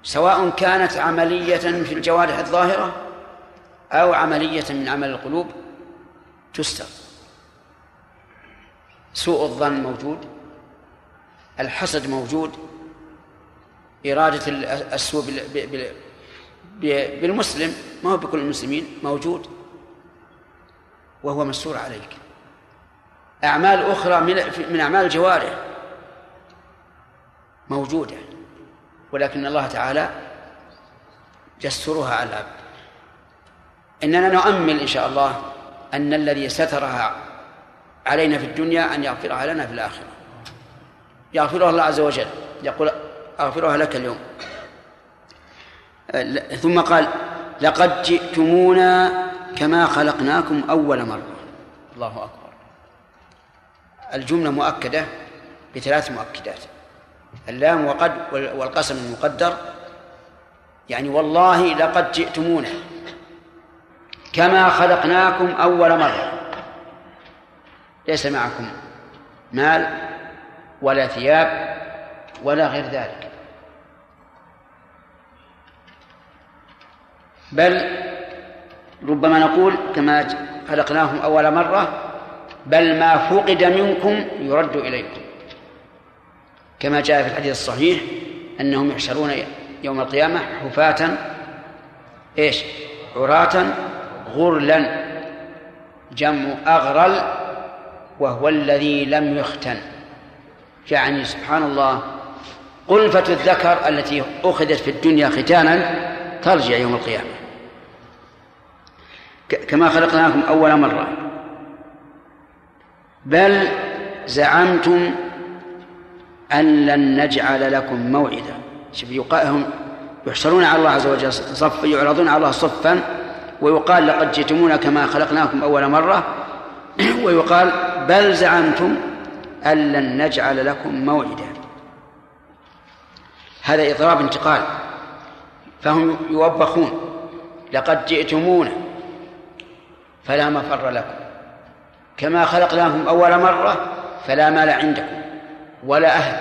سواء كانت عملية في الجوارح الظاهرة أو عملية من عمل القلوب تستر. سوء الظن موجود الحسد موجود إرادة السوء بالمسلم ما هو بكل المسلمين موجود وهو مستور عليك. أعمال أخرى من أعمال الجوارح موجودة. ولكن الله تعالى يسترها على العبد. إننا نؤمل إن شاء الله أن الذي سترها علينا في الدنيا أن يغفرها لنا في الآخرة. يغفرها الله عز وجل. يقول أغفرها لك اليوم. ثم قال لقد جئتمونا كما خلقناكم أول مرة. الله أكبر. الجملة مؤكدة بثلاث مؤكدات. اللام وقد والقسم المقدر. يعني والله لقد جئتمونا كما خلقناكم أول مرة. ليس معكم مال ولا ثياب ولا غير ذلك. بل ربما نقول كما خلقناهم أول مرة بل ما فقد منكم يرد إليكم. كما جاء في الحديث الصحيح أنهم يحشرون يوم القيامة حفاة إيش؟ عراة غرلا جمع أغرل وهو الذي لم يختن. يعني سبحان الله قلفة الذكر التي أخذت في الدنيا ختانا ترجع يوم القيامة. كما خلقناكم أول مرة. بل زعمتم أن لن نجعل لكم موعدا. شوف هم يحشرون على الله عز وجل صف يعرضون على الله صفا ويقال لقد جئتمونا كما خلقناكم أول مرة. ويقال بل زعمتم أن لن نجعل لكم موعدا. هذا إضراب انتقال. فهم يوبخون. لقد جئتمونا فلا مفر لكم. كما خلقناكم أول مرة فلا مال عندكم. ولا أهل.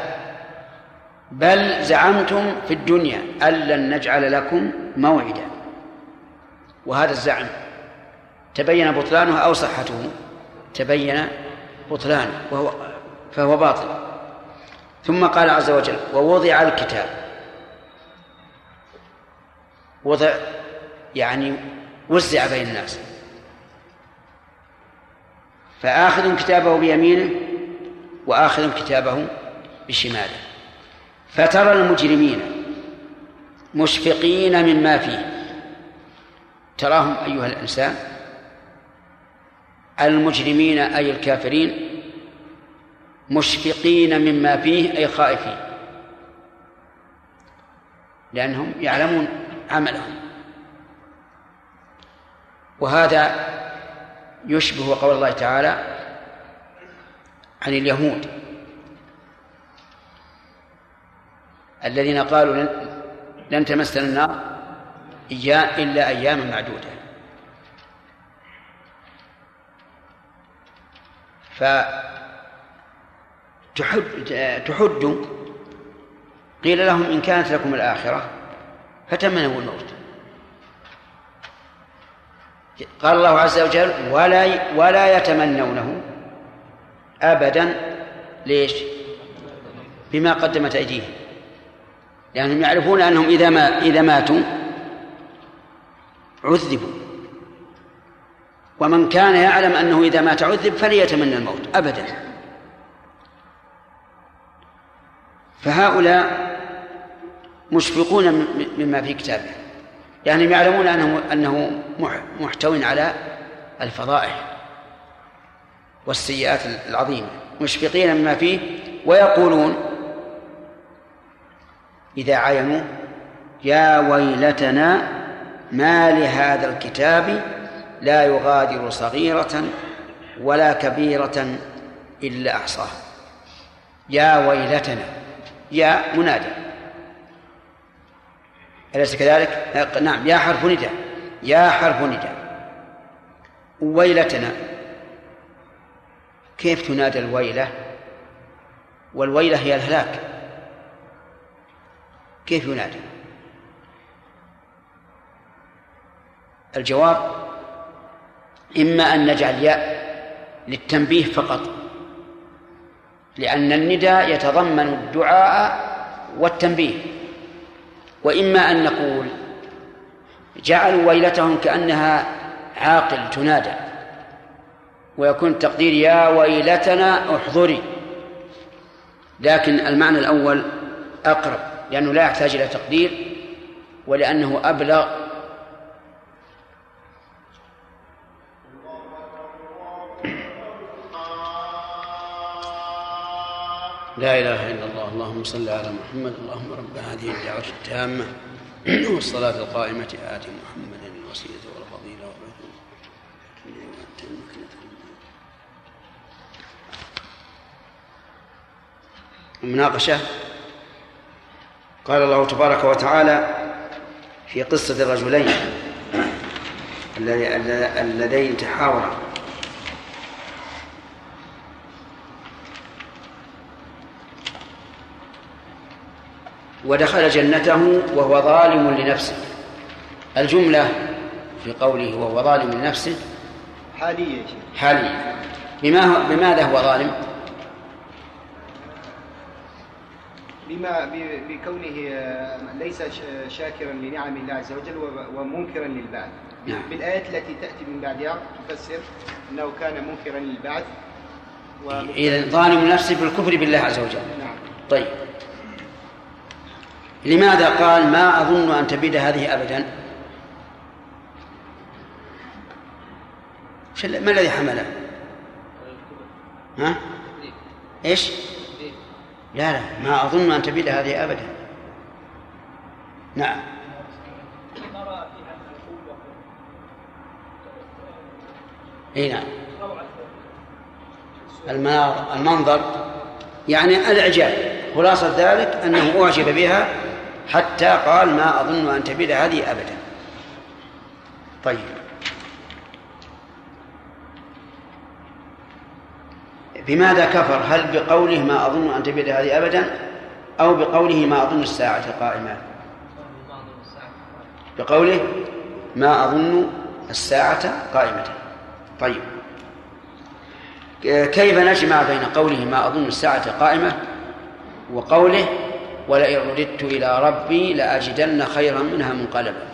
بل زعمتم في الدنيا أن لن نجعل لكم موعدا. وهذا الزعم تبين بطلانه أو صحته تبين بطلانه وهو فهو باطل. ثم قال عز وجل ووضع الكتاب. وضع يعني وزع بين الناس. فآخذ كتابه بيمينه وآخذ كتابه بشماله. فترى المجرمين مشفقين مما فيه. تراهم أيها الإنسان المجرمين أي الكافرين مشفقين مما فيه أي خائفين. لأنهم يعلمون عملهم. وهذا يشبه قول الله تعالى عن اليهود. الذين قالوا لن تمسنا النار إلا أياما معدودة. فتحد تحد قيل لهم إن كانت لكم الآخرة فتمنوا الموت. قال الله عز وجل ولا ولا يتمنونه أبدا ليش؟ بما قدمت أيديهم. لأنهم يعرفون أنهم إذا ما إذا ماتوا عذبوا. ومن كان يعلم أنه إذا مات عذب فليتمنى الموت أبدا. فهؤلاء مشفقون مما في كتابه يعني يعلمون أنه أنه محتو على الفضائح. والسيئات العظيمة مشفقين مما فيه ويقولون إذا عينوا يا ويلتنا ما لهذا الكتاب لا يغادر صغيرة ولا كبيرة إلا أحصاها يا ويلتنا يا منادى. أليس كذلك؟ نعم يا حرف نداء يا حرف نداء. ويلتنا كيف تنادى الويلة؟ والويلة هي الهلاك. كيف ينادي؟ الجواب إما أن نجعل ياء للتنبيه فقط لأن النداء يتضمن الدعاء والتنبيه وإما أن نقول جعلوا ويلتهم كأنها عاقل تنادى. ويكون التقدير يا ويلتنا احضري. لكن المعنى الأول أقرب لأنه لا يحتاج إلى تقدير ولأنه أبلغ. لا إله إلا الله اللهم صل على محمد اللهم رب هذه الدعوة التامة والصلاة القائمة آت محمد الوسيلة مناقشة. قال الله تبارك وتعالى في قصة الرجلين اللذين تحاورا. ودخل جنته وهو ظالم لنفسه. الجملة في قوله وهو ظالم لنفسه حالية حالية. بما بماذا هو ظالم؟ بما بكونه آه، ليس شاكرا لنعم الله عز وجل ومنكرا للبعث. نعم. بالآيات التي تأتي من بعدها تفسر أنه كان منكرا للبعث إذا ظالم نفسه بالكفر بالله عز وجل. نعم. طيب. لماذا قال ما أظن أن تبيد هذه أبدا؟ ما الذي حمله؟ ها؟ إيش؟ لا لا ما أظن أن تبيد هذه أبدا. نعم. إي نعم. المنظر يعني الإعجاب. خلاصة ذلك أنه أعجب بها حتى قال ما أظن أن تبيد هذه أبدا. طيب. بماذا كفر؟ هل بقوله ما أظن أن تبيد هذه أبدا؟ أو بقوله ما أظن الساعة قائمة؟ بقوله ما أظن الساعة قائمة. طيب. كيف نجمع بين قوله ما أظن الساعة قائمة وقوله ولئن رددت إلى ربي لأجدن خيرا منها منقلبا؟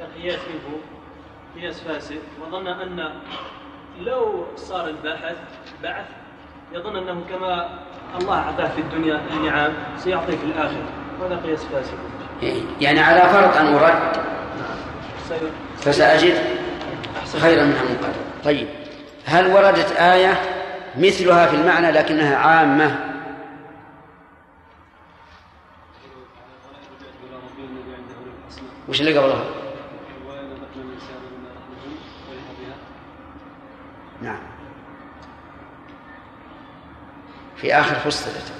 القياس منه قياس فاسد وظن أن لو صار الباحث بعث يظن أنه كما الله أعطاه في الدنيا النعام سيعطيه في الآخرة وهذا قياس فاسد. يعني على فرض أن أرد فسأجد خيرا منها منقلبا طيب. هل وردت آية مثلها في المعنى لكنها عامة؟ وش اللي قبلها؟ نعم. في آخر فصلت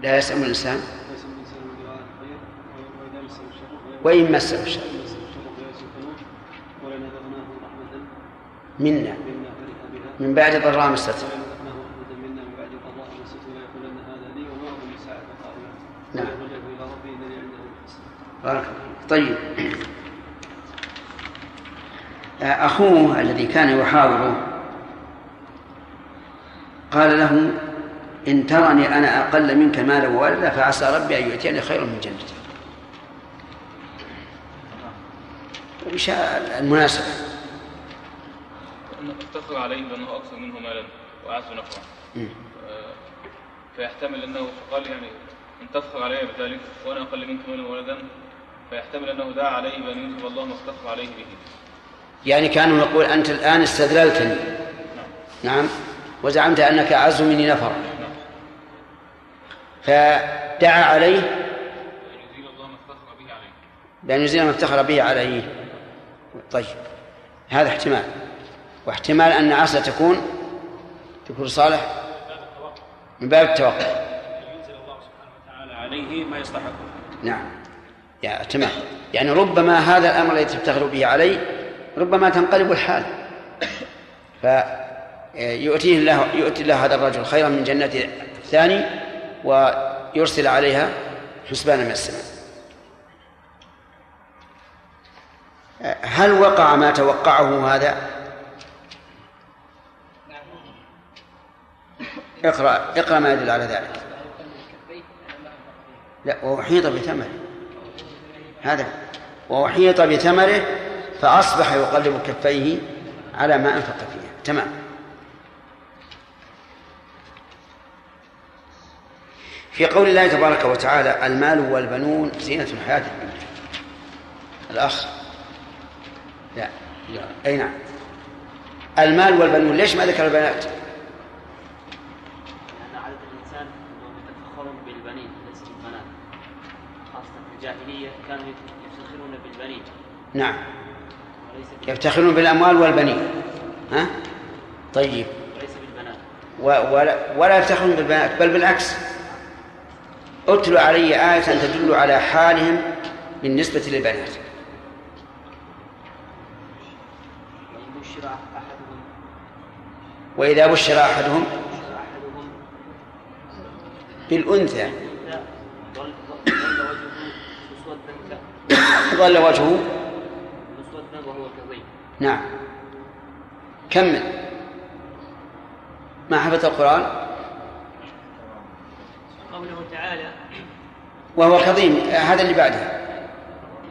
لا يسأم الإنسان. وإن مسه الشر منا. من بعد ضراء مسته نعم. بارك طيب. أخوه الذي كان يحاوره. قال له إن ترني أنا أقل منك مالا وولدا فعسى ربي أن يؤتيني خيرا من جنتك. وش المناسبة. افتخر عليه بأنه أكثر منه مالا وأعز نفعا آه، فيحتمل أنه فقال يعني إن تفخر علي بذلك وأنا أقل منك مالا وولدا فيحتمل أنه دعا عليه بأن ينزل الله ما افتخر عليه به. يعني كانوا يقول أنت الآن استدللتني نعم. وزعمت أنك أعز مني نعم. فدعا عليه. بأن يزيل ما افتخر به عليه. طيب. هذا احتمال. واحتمال أن عسى تكون تكون صالح من باب التوقع ينزل الله سبحانه وتعالى عليه ما يصلحه نعم. يعني احتمال. يعني ربما هذا الأمر الذي تفتخر به عليه ربما تنقلب الحال. فيؤتيه الله يؤتي الله هذا الرجل خيرا من جنة الثاني ويرسل عليها حسبانا من السماء. هل وقع ما توقعه هذا؟ اقرأ اقرأ ما يدل على ذلك. لا وأحيط بثمره. هذا وأحيط بثمره فأصبح يقلب كفيه على ما أنفق فيها. تمام. في قول الله تبارك وتعالى المال والبنون زينة الحياة الدنيا. الأخ. لا. أي نعم. المال والبنون. ليش ما ذكر البنات؟ لأن عادة الإنسان بالبنين ليس بالبنات. خاصة في الجاهلية كانوا يفتخرون بالبنين. نعم. يفتخرون بالأموال والبنين. ها؟ طيب. وليس بالبنات و- ولا, ولا يفتخرون بالبنات بل بالعكس. اتل علي آية تدل على حالهم بالنسبة للبنات. وإذا بشر أحدهم بالأنثى. ظل وجهه نعم. كمل. ما حفظ القرآن؟ قوله تعالى وهو كظيم هذا اللي بعده.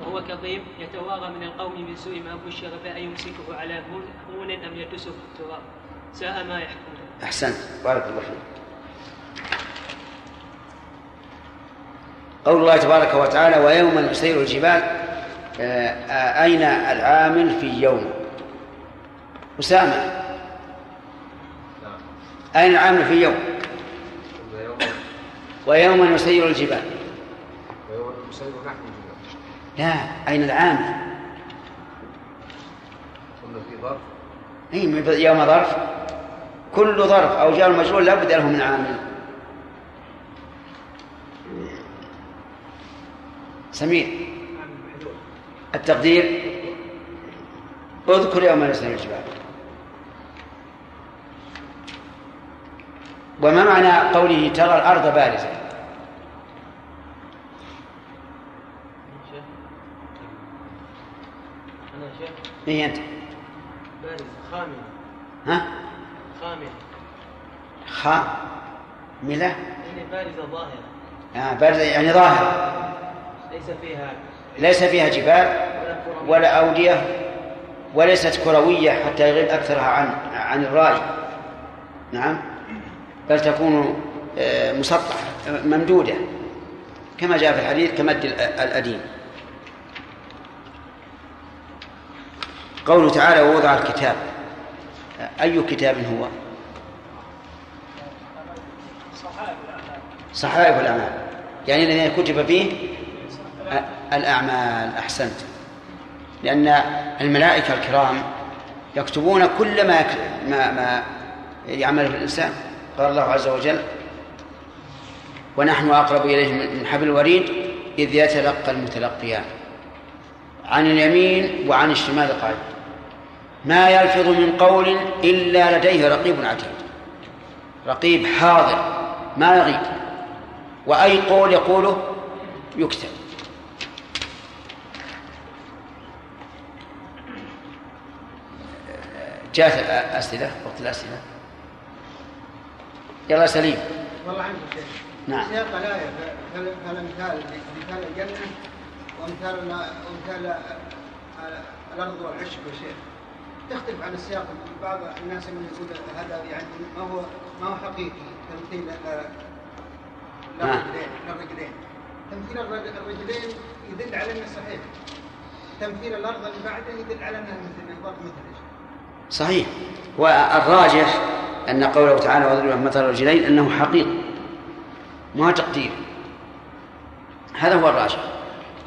وهو كظيم يتوارى من القوم من سوء ما بشر فأيمسكه على هون- أم يدسه في التراب. ساء ما يحكمون. أحسنت. بارك الله فيك. قول الله تبارك وتعالى ويوم نسير الجبال أين العامل في يوم؟ أسامة. أين العامل في يوم؟ ويوم نسير الجبال. لا أين العامل؟ أي يوم ظرف. كل ظرف أو جار مجرور لا بد له من عامل. سمير. التقدير. اذكر يوم نسير الجبال وما معنى قوله ترى الأرض بارزة؟ شيخ أنا شيخ. هي أنت؟ بارز خامل ها؟ خامل خاملة يعني بارزة ظاهرة. آه بارزة يعني ظاهرة. ليس فيها ليس فيها جبال ولا أودية وليست كروية حتى يغيب أكثرها عن عن الرأي نعم. بل تكون آه، مسطحة ممدودة كما جاء في الحديث كمد ال- الأديم. قوله تعالى ووضع الكتاب. أي كتاب هو؟ صحائف الأعمال. يعني الذي كتب فيه؟ الأعمال أحسنت. لأن الملائكة الكرام يكتبون كل ما ما ما يعمله الإنسان. قال الله عز وجل ونحن أقرب إليه من حبل الوريد إذ يتلقى المتلقيان. عن اليمين وعن الشمال قاعد ما يلفظ من قول إلا لديه رقيب عتيد. رقيب حاضر ما يغيب. وأي قول يقوله يكتب. جاءت أسئلة وقت الأسئلة. يلا سليم. والله عنك شيء. نعم. سياق الآية فالأمثال مثال الجنة وأمثال وأمثال الأرض والعشب والشيء. تختلف عن السياق بعض الناس من يقول هذا يعني ما هو ما هو حقيقي تمثيل ال- نعم. الرجلين الرجلين تمثيل الرج- الرجلين يدل على أنه صحيح. تمثيل الأرض اللي بعده يدل على انها مثل مثل. صحيح. والراجح أن قوله تعالى واضرب لهم مثل الرجلين أنه حقيقي ما تقدير. هذا هو الراجح.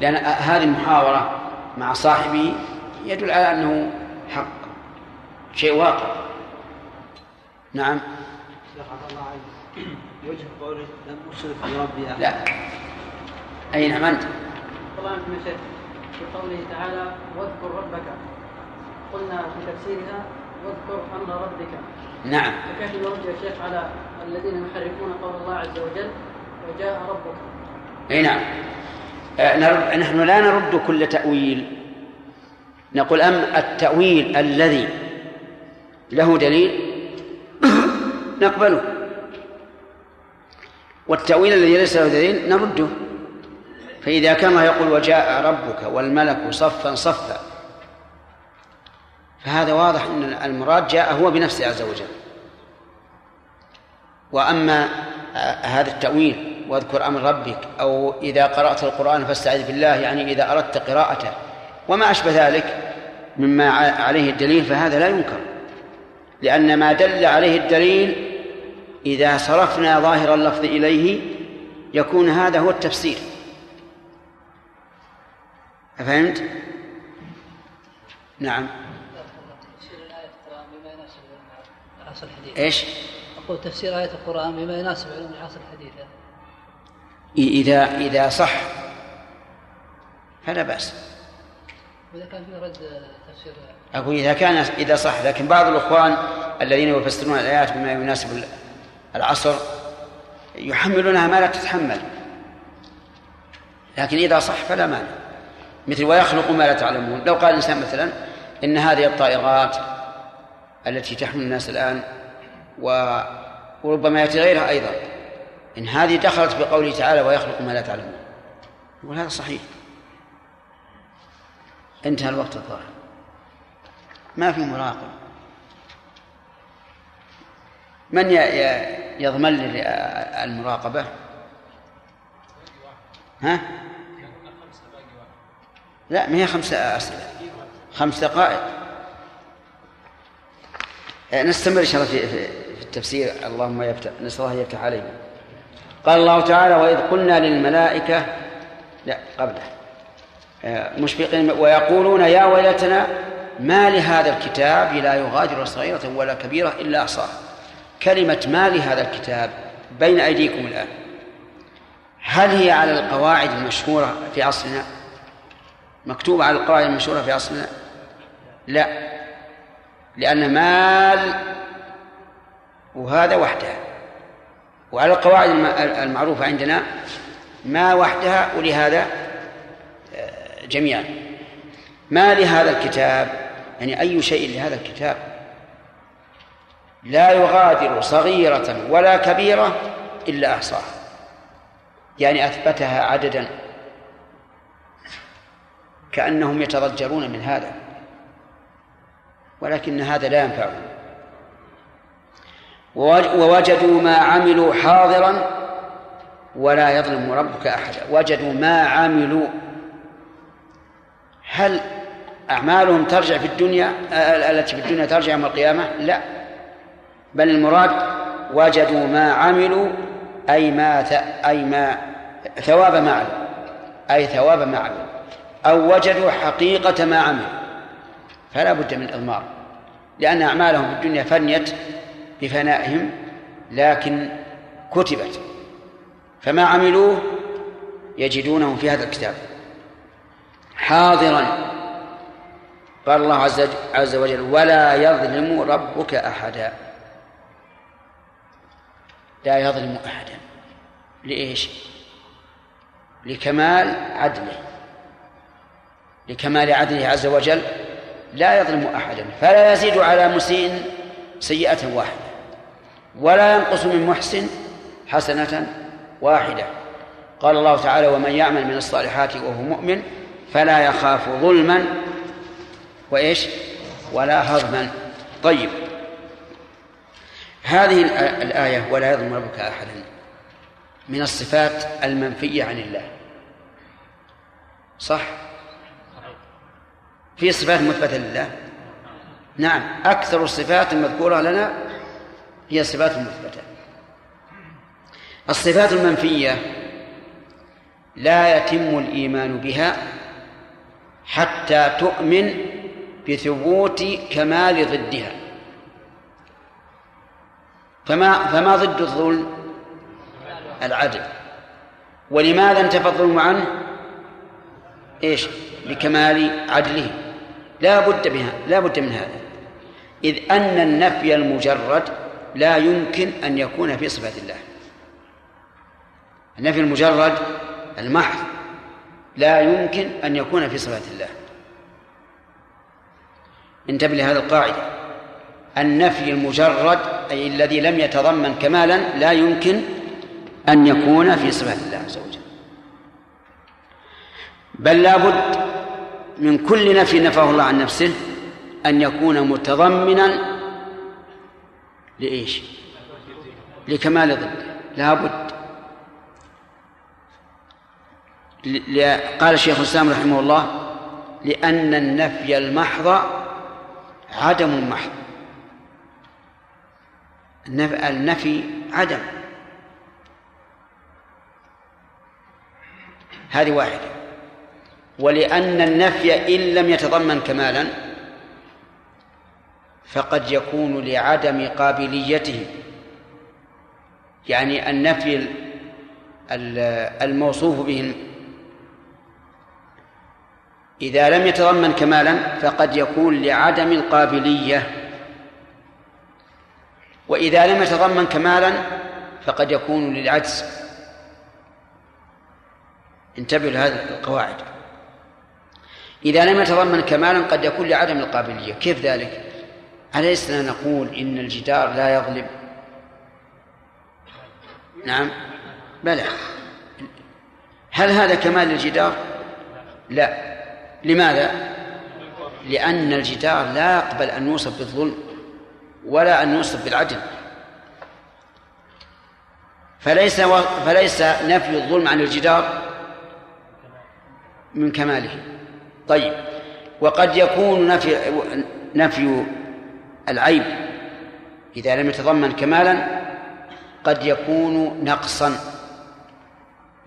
لأن هذه المحاورة مع صاحبه يدل على أنه حق شيء واقع. نعم. وجه قوله لم أشرك بربي لا. أي نعم أنت؟ طبعا في مشاهد في قوله تعالى واذكر ربك. قلنا في تفسيرها واذكر أمر ربك. نعم. فكيف يا شيخ على الذين يحرفون قول الله عز وجل وجاء ربك؟ أي نعم. آه، نحن لا نرد كل تأويل. نقول أم التأويل الذي له دليل؟ نقبله. والتأويل الذي ليس له دليل نرده. فإذا كان يقول وجاء ربك والملك صفا صفا. فهذا واضح أن المراد جاء هو بنفسه عز وجل. وأما هذا التأويل واذكر أمر ربك أو إذا قرأت القرآن فاستعذ بالله يعني إذا أردت قراءته وما أشبه ذلك مما عليه الدليل فهذا لا ينكر. لأن ما دل عليه الدليل إذا صرفنا ظاهر اللفظ إليه يكون هذا هو التفسير. أفهمت؟ نعم. إيش؟ أقول تفسير آية القرآن بما يناسب علوم العصر الحديث. إذا إذا صح فلا بأس. وإذا كان في رد تفسير. أقول إذا كان إذا صح لكن بعض الإخوان الذين يفسرون الآيات بما يناسب العصر يحملونها ما لا تتحمل. لكن إذا صح فلا مانع. مثل ويخلق ما لا تعلمون. لو قال الإنسان مثلا إن هذه الطائرات التي تحمل الناس الآن. وربما يأتي غيرها أيضا. إن هذه دخلت بقوله تعالى ويخلق ما لا تعلمون. يقول هذا صحيح. انتهى الوقت الظاهر. ما في مراقب. من يضمن لي المراقبة؟ ها؟ لا ما هي خمسة أسئلة. خمس دقائق. نستمر إن شاء الله في التفسير. اللهم يفتح نسأل الله يفتح علينا قال الله تعالى وإذ قلنا للملائكة لا قبله. مشفقين ويقولون يا ويلتنا ما لهذا الكتاب؟ لا يغادر صغيرة ولا كبيرة إلا أحصاها. كلمة ما لهذا الكتاب بين أيديكم الآن. هل هي على القواعد المشهورة في عصرنا مكتوبة على القواعد المشهورة في عصرنا لا. لأن مال وهذا وحدها وعلى القواعد المعروفة عندنا ما وحدها ولهذا آه، جميعا. ما لهذا الكتاب؟ يعني أي شيء لهذا الكتاب؟ لا يغادر صغيرة ولا كبيرة إلا أحصاها. يعني أثبتها عددا. كأنهم يتضجرون من هذا. ولكن هذا لا ينفعهم ووجدوا ما عملوا حاضرا ولا يظلم ربك أحدا. وجدوا ما عملوا. هل أعمالهم ترجع في الدنيا؟ التي في الدنيا ترجع يوم القيامة؟ لا. بل المراد وجدوا ما عملوا أي ما أي ما ثواب ما عملوا أي ثواب ما عملوا أو وجدوا حقيقة ما عملوا. فلا بد من إضمار لأن أعمالهم في الدنيا فنيت بفنائهم لكن كتبت فما عملوه يجدونه في هذا الكتاب. حاضرا. قال الله عز وجل ولا يظلم ربك أحدا. لا يظلم أحدا. لإيش؟ لكمال عدله. لكمال عدله عز وجل. لا يظلم أحدا فلا يزيد على مسيء سيئة واحدة ولا ينقص من محسن حسنة واحدة. قال الله تعالى ومن يعمل من الصالحات وهو مؤمن فلا يخاف ظلما وإيش؟ ولا هضما. طيب. هذه الآية ولا يظلم ربك أحدا. من الصفات المنفية عن الله. صح؟ في صفات مثبتة لله. نعم أكثر الصفات المذكورة لنا هي الصفات المثبتة الصفات المنفية لا يتم الإيمان بها حتى تؤمن بثبوت كمال ضدها. فما فما ضد الظلم؟ العدل. ولماذا انتفى الظلم عنه؟ إيش؟ بكمال عدله. لا بد بها لا بد من هذا. إذ أن النفي المجرد لا يمكن أن يكون في صفة الله. النفي المجرد المحض لا يمكن أن يكون في صفات الله. انتبه لهذه القاعدة. النفي المجرد أي الذي لم يتضمن كمالا لا يمكن أن يكون في صفات الله عز وجل. بل لا بد من كل نفي نفاه الله عن نفسه أن يكون متضمنا لإيش؟ لكمال ضده لا بد قال الشيخ الإسلام رحمه الله لأن النفي المحض عدم محض النفي عدم. هذه واحدة. ولأن النفي إن لم يتضمن كمالا فقد يكون لعدم قابليته. يعني النفي الموصوف به إذا لم يتضمن كمالا فقد يكون لعدم القابلية. وإذا لم يتضمن كمالا فقد يكون للعجز. انتبهوا لهذه القواعد. إذا لم يتضمن كمالا قد يكون لعدم القابلية. كيف ذلك؟ أليسنا نقول إن الجدار لا يظلم؟ نعم. بلى. هل هذا كمال للجدار؟ لا. لماذا؟ لأن الجدار لا يقبل أن يوصف بالظلم ولا أن يوصف بالعدل. فليس و... فليس نفي الظلم عن الجدار من كماله. طيب. وقد يكون نفي نفي العيب. إذا لم يتضمن كمالا قد يكون نقصا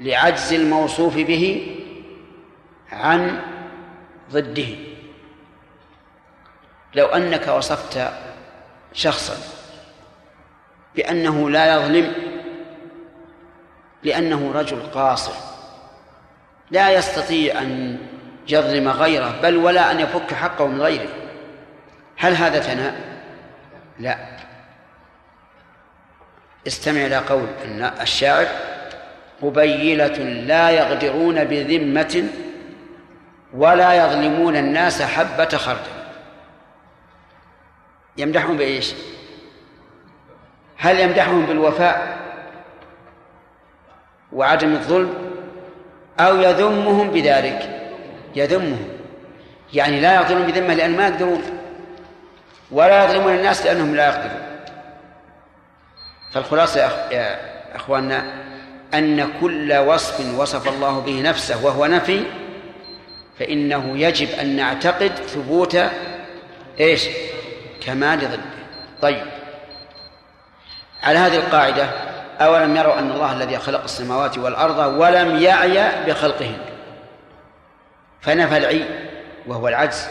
لعجز الموصوف به عن ضده. لو أنك وصفت شخصا بأنه لا يظلم لأنه رجل قاصر لا يستطيع أن يظلم غيره بل ولا أن يفك حقه من غيره. هل هذا ثناء؟ لا. استمع إلى قول الشاعر قبيلة لا يغدرون بذمة ولا يظلمون الناس حبة خردل. يمدحهم بإيش؟ هل يمدحهم بالوفاء وعدم الظلم أو يذمهم بذلك؟ يذمهم يعني لا يظلمون بذمة لأن ما يقدرون. ولا يظلمون الناس لأنهم لا يقدرون. فالخلاصة يا أخواننا أن كل وصف وصف الله به نفسه وهو نفي فإنه يجب أن نعتقد ثبوت إيش؟ كمال ضده. طيب. على هذه القاعدة أولم يروا أن الله الذي خلق السماوات والأرض ولم يعي بخلقهن؟ فنفى العي وهو العجز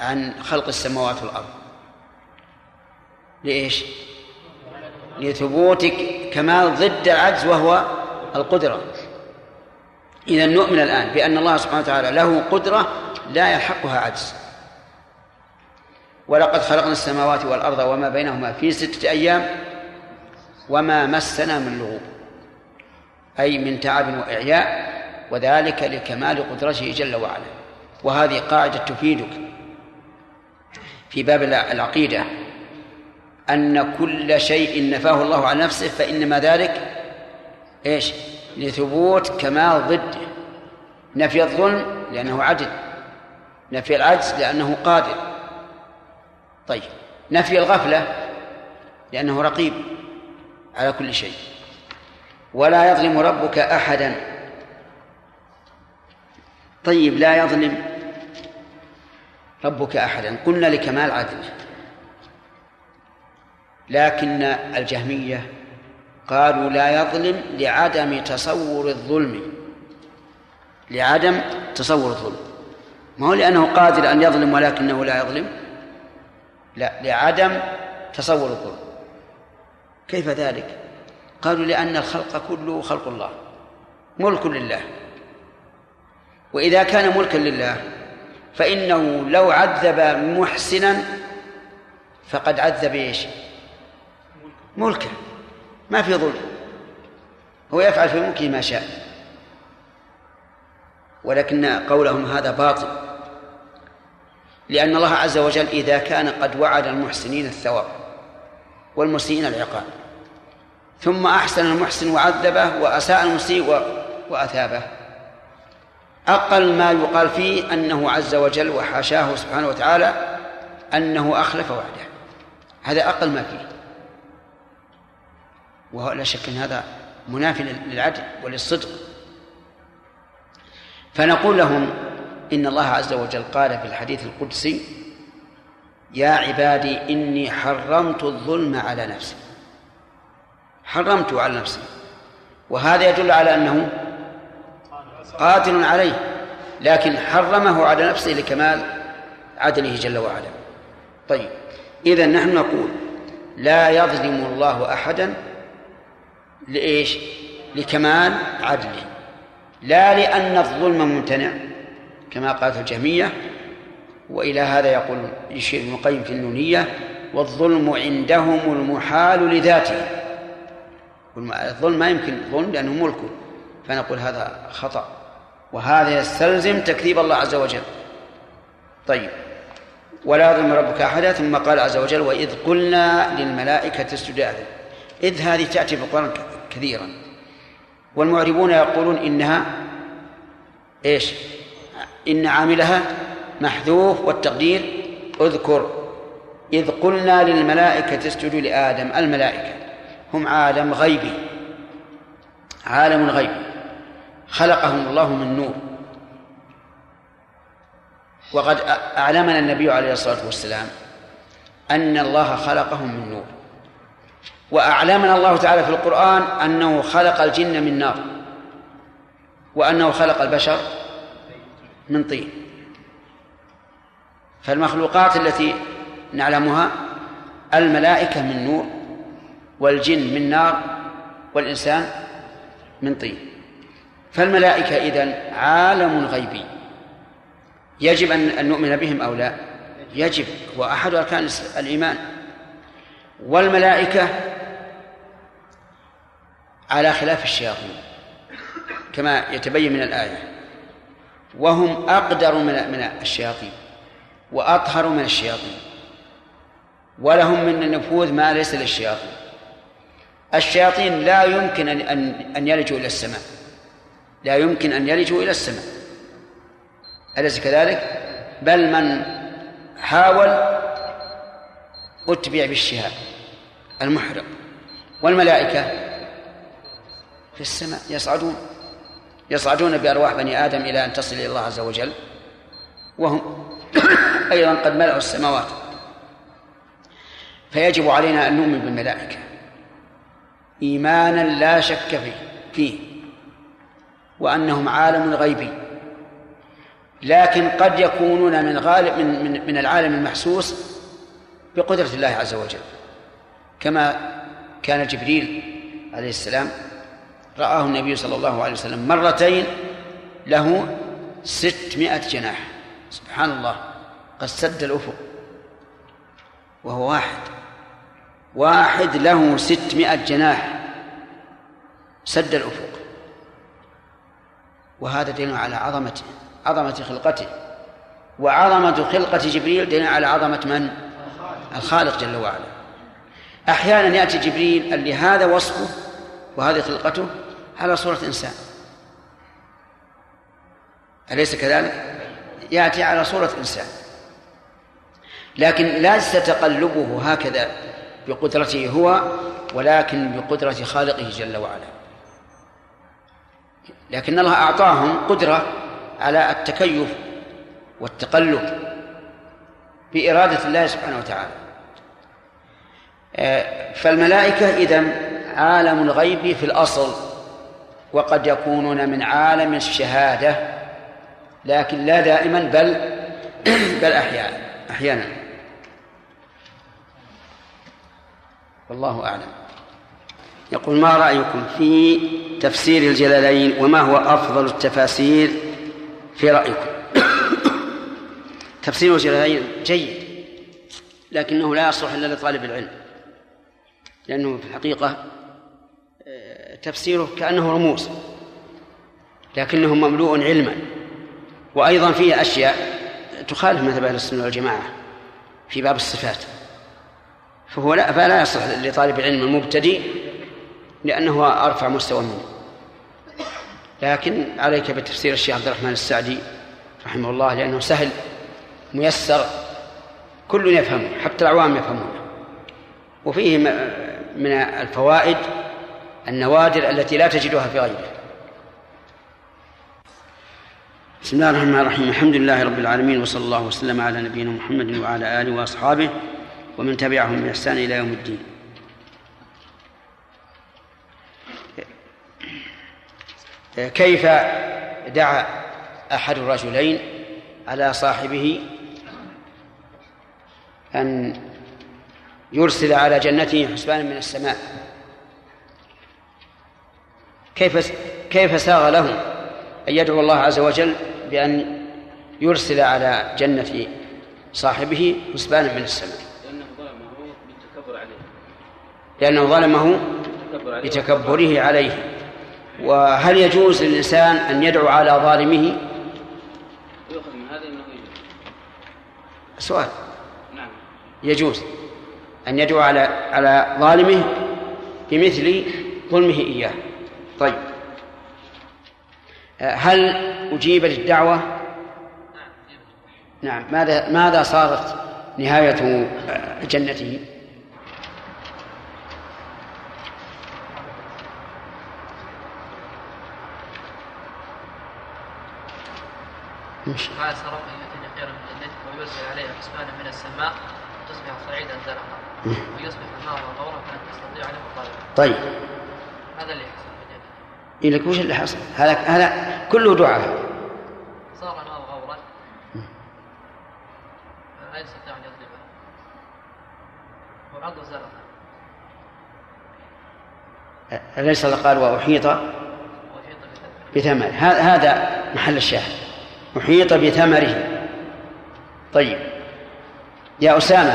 عن خلق السماوات والأرض. لإيش؟ لثبوت كمال ضد العجز وهو القدرة. إذا نؤمن الآن بأن الله سبحانه وتعالى له قدرة لا يلحقها عجز. ولقد خلقنا السماوات والأرض وما بينهما في ستة أيام وما مسنا من لغوب أي من تعب وإعياء وذلك لكمال قدرته جل وعلا. وهذه قاعدة تفيدك في باب العقيدة. أن كل شيء نفاه الله عن نفسه فإنما ذلك إيش؟ لثبوت كمال ضده نفي الظلم لأنه عدل. نفي العجز لأنه قادر. طيب. نفي الغفلة لأنه رقيب على كل شيء. ولا يظلم ربك أحدا. طيب لا يظلم ربك أحدا. قلنا لكمال عدل لكن الجهمية قالوا لا يظلم لعدم تصور الظلم لعدم تصور الظلم. ما هو لأنه قادر أن يظلم ولكنه لا يظلم؟ لا لعدم تصور الظلم. كيف ذلك؟ قالوا لأن الخلق كله خلق الله ملك لله. وإذا كان ملكا لله فإنه لو عذب محسنا فقد عذب إيش؟ ملكه ما في ظلم. هو يفعل في ملكه ما شاء. ولكن قولهم هذا باطل. لأن الله عز وجل إذا كان قد وعد المحسنين الثواب والمسيئين العقاب. ثم أحسن المحسن وعذبه وأساء المسيء وأثابه. أقل ما يقال فيه أنه عز وجل وحاشاه سبحانه وتعالى أنه أخلف وعده هذا أقل ما فيه. ولا شك أن هذا منافي للعدل وللصدق. فنقول لهم إن الله عز وجل قال في الحديث القدسي يا عبادي إني حرمت الظلم على نفسي. حرمت على نفسي. وهذا يدل على أنه قاتل عليه لكن حرمه على نفسه لكمال عدله جل وعلا. طيب إذا نحن نقول لا يظلم الله أحدا لإيش؟ لكمال عدله. لا لأن الظلم ممتنع كما قالت الجهمية وإلى هذا يقول يشير ابن القيم في النونية والظلم عندهم المحال لذاته. الظلم ما يمكن ظلم لأنه ملكه فنقول هذا خطأ. وهذا يستلزم تكذيب الله عز وجل. طيب. ولا يظلم ربك أحدا ثم قال عز وجل وإذ قلنا للملائكة اسجدوا آدم إذ هذه تأتي في القرآن كثيرا. والمعربون يقولون إنها إيش؟ إن عاملها محذوف والتقدير أذكر. إذ قلنا للملائكة اسجدوا لآدم الملائكة. هم عالم غيبي. عالم غيبي. خلقهم الله من نور. وقد أعلمنا النبي عليه الصلاة والسلام أن الله خلقهم من نور. وأعلمنا الله تعالى في القرآن أنه خلق الجن من نار. وأنه خلق البشر من طين. فالمخلوقات التي نعلمها الملائكة من نور والجن من نار والإنسان من طين. فالملائكة إذن عالم غيبي يجب أن نؤمن بهم أو لا؟ يجب. وأحد أركان الإيمان. والملائكة على خلاف الشياطين كما يتبين من الآية. وهم أقدر من الشياطين وأطهر من الشياطين ولهم من النفوذ ما ليس للشياطين. الشياطين لا يمكن أن يلجوا إلى السماء. لا يمكن أن يلجوا إلى السماء. أليس كذلك؟ بل من حاول أتبع بالشهاب المحرق والملائكة في السماء يصعدون يصعدون بأرواح بني آدم إلى أن تصل إلى الله عز وجل وهم أيضا قد ملأوا السماوات. فيجب علينا أن نؤمن بالملائكة. إيمانا لا شك فيه فيه. وأنهم عالم غيبي لكن قد يكونون من غالب من من, من العالم المحسوس بقدرة الله عز وجل. كما كان جبريل عليه السلام رآه النبي صلى الله عليه وسلم مرتين له ستمائة جناح. سبحان الله قد سد الأفق وهو واحد. واحد له ستمائة جناح. سد الأفق. وهذا دليل على عظمته عظمة خلقته. وعظمة خلقة جبريل دليل على عظمة من؟ الخالق جل وعلا. أحيانا يأتي جبريل اللي هذا وصفه وهذه خلقته على صورة إنسان. أليس كذلك؟ يأتي على صورة إنسان. لكن ليس تقلبه هكذا بقدرته هو ولكن بقدرة خالقه جل وعلا. لكن الله أعطاهم قدرة على التكيف والتقلب بإرادة الله سبحانه وتعالى. آه، فالملائكة إذن عالم الغيب في الأصل وقد يكونون من عالم الشهادة لكن لا دائما بل بل أحيانا أحيانا. والله أعلم. يقول ما رأيكم في تفسير الجلالين وما هو أفضل التفاسير في رأيكم؟ تفسير الجلالين جيد لكنه لا يصلح إلا لطالب العلم لأنه في الحقيقة آه، تفسيره كأنه رموز لكنه مملوء علما وأيضا فيه أشياء تخالف مذهب أهل السنة والجماعة في باب الصفات فهو لا فلا يصلح لطالب العلم المبتدئ لأنه أرفع مستوى منه. لكن عليك بتفسير الشيخ عبد الرحمن السعدي رحمه الله لأنه سهل ميسر كل يفهمه حتى العوام يفهمونه. وفيه من الفوائد النوادر التي لا تجدها في غيره. بسم الله الرحمن الرحيم. الحمد لله رب العالمين وصلى الله وسلم على نبينا محمد وعلى آله وأصحابه ومن تبعهم بإحسان إلى يوم الدين. كيف دعا أحد الرجلين على صاحبه أن يرسل على جنته حسبانا من السماء؟ كيف كيف ساغ له أن يدعو الله عز وجل بأن يرسل على جنة صاحبه حسبانا من السماء؟ لأنه ظلمه بالتكبر عليه. لأنه ظلمه بتكبره عليه. وهل يجوز للإنسان أن يدعو على ظالمه؟ يؤخذ من هذا أنه يجوز. سؤال. نعم. يجوز أن يدعو على على ظالمه بمثل ظلمه إياه. طيب. هل أجيب للدعوة؟ نعم ماذا ماذا صارت نهاية جنته؟ قال يؤتي خيرا من ويرسل عليها حسبانا من السماء تصبح صعيدا زلقا ويصبح الماء غورا فلن تستطيع له طلبا طيب. هذا اللي جنته. إيه لك وش اللي حصل؟ هذا هذا كله دعاء. صار الماء غورا لا يستطيع أن يضربه. وعض زلقا أليس قال وأحيط؟ هذا هذا محل الشاهد. أحيط بثمره. طيب. يا أسامة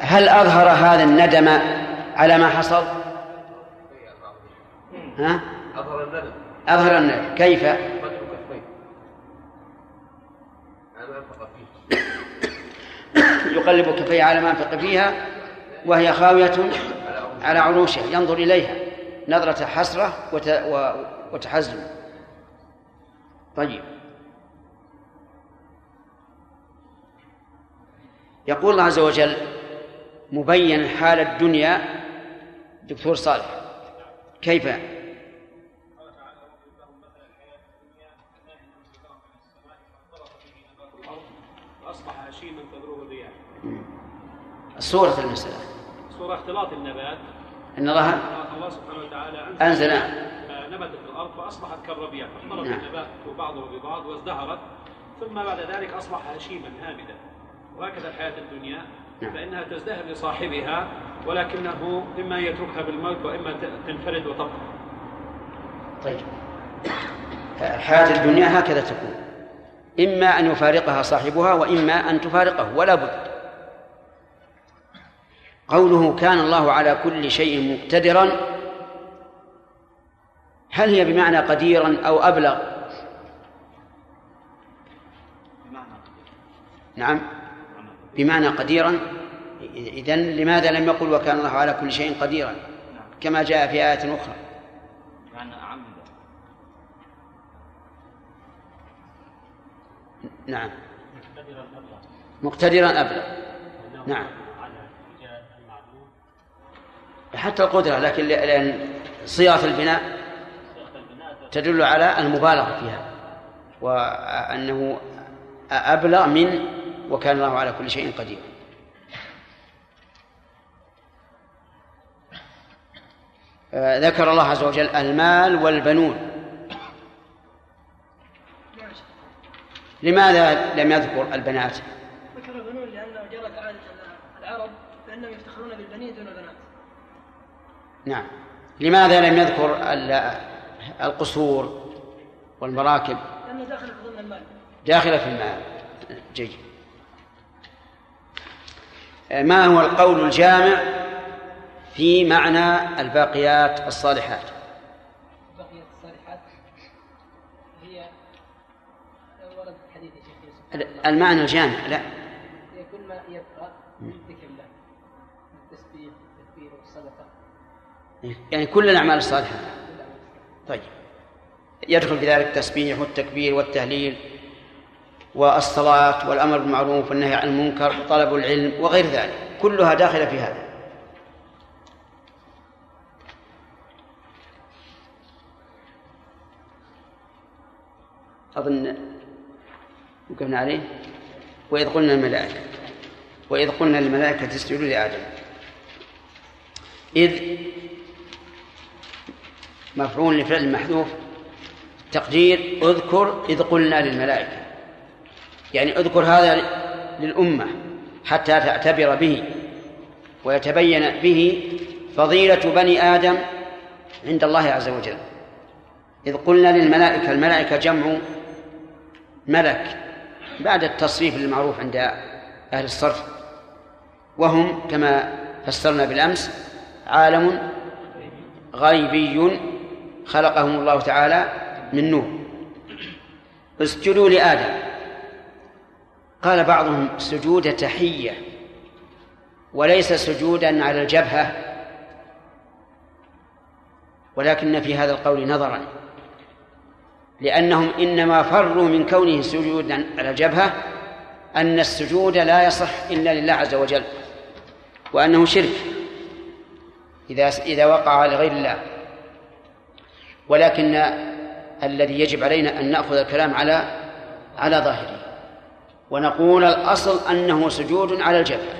هل أظهر هذا الندم على ما حصل؟ ها؟ أظهر الندم. أظهر الندم. كيف؟ يقلب كفيه على ما انفق فيها وهي خاوية على عروشها ينظر إليها. نظرة حسرة. وتحزن طيب. يقول الله عز وجل مبين حال الدنيا دكتور صالح كيف؟ صورة المسألة. صورة اختلاط النبات. إن الله الله سبحانه وتعالى أنزل آه، نبتت الأرض فأصبحت كالربيع. فاختلط نعم. النبات بعضه ببعض وازدهرت ثم بعد ذلك أصبح هشيما هامدا وهكذا الحياة الدنيا نعم. فإنها تزدهر لصاحبها ولكنه إما يتركها بالموت وإما تنفرد وتبقى. طيب. حياة الدنيا هكذا تكون. إما أن يفارقها صاحبها وإما أن تفارقه ولا بد. قوله كان الله على كل شيء مقتدرا هل هي بمعنى قديرا أو أبلغ؟ نعم. بمعنى قديرا إذن لماذا لم يقل وكان الله على كل شيء قديرا؟ كما جاء في آية أخرى. نعم. مقتدرا أبلغ نعم. حتى القدرة لكن لأن صيغة البناء تدل على المبالغة فيها وأنه أبلغ من وكان الله على كل شيء قدير. آه، ذكر الله عز وجل المال والبنون. لماذا لم يذكر البنات؟ ذكر البنون لأنه جرت عادة العرب فإنهم يفتخرون بالبنين دون البنات. نعم. لماذا لم يذكر ال- القصور والمراكب؟ لأنه داخل في ضمن المال. داخلة في المال. جيد. ما هو القول الجامع في معنى الباقيات الصالحات؟ بقيت الصالحات هي ورد حديث المعنى الجامع لا. كل ما يبقى من ذكر الله التسبيح والتكبير والصدقة. يعني كل الأعمال الصالحة. طيب. يدخل في ذلك التسبيح والتكبير والتهليل. والصلاة والأمر بالمعروف والنهي عن المنكر وطلب العلم وغير ذلك. كلها داخلة في هذا. أظن وقفنا عليه. وإذ قلنا الملائكة وإذ قلنا للملائكة اسجدوا لآدم. إذ مفعول لفعل محذوف تقدير اذكر إذ قلنا للملائكة. يعني اذكر هذا للأمة حتى تعتبر به ويتبين به فضيلة بني آدم عند الله عز وجل. إذ قلنا للملائكة الملائكة جمع ملك بعد التصريف المعروف عند أهل الصرف وهم كما فسرنا بالأمس عالم غيبي خلقهم الله تعالى من نور. اسجدوا لآدم. قال بعضهم سجود تحية وليس سجودا على الجبهة. ولكن في هذا القول نظرا لأنهم إنما فروا من كونه سجودا على الجبهة أن السجود لا يصح إلا لله عز وجل وأنه شرك إذا إذا وقع لغير الله. ولكن الذي يجب علينا أن نأخذ الكلام على على ظاهره. ونقول الأصل أنه سجود على الجبهة.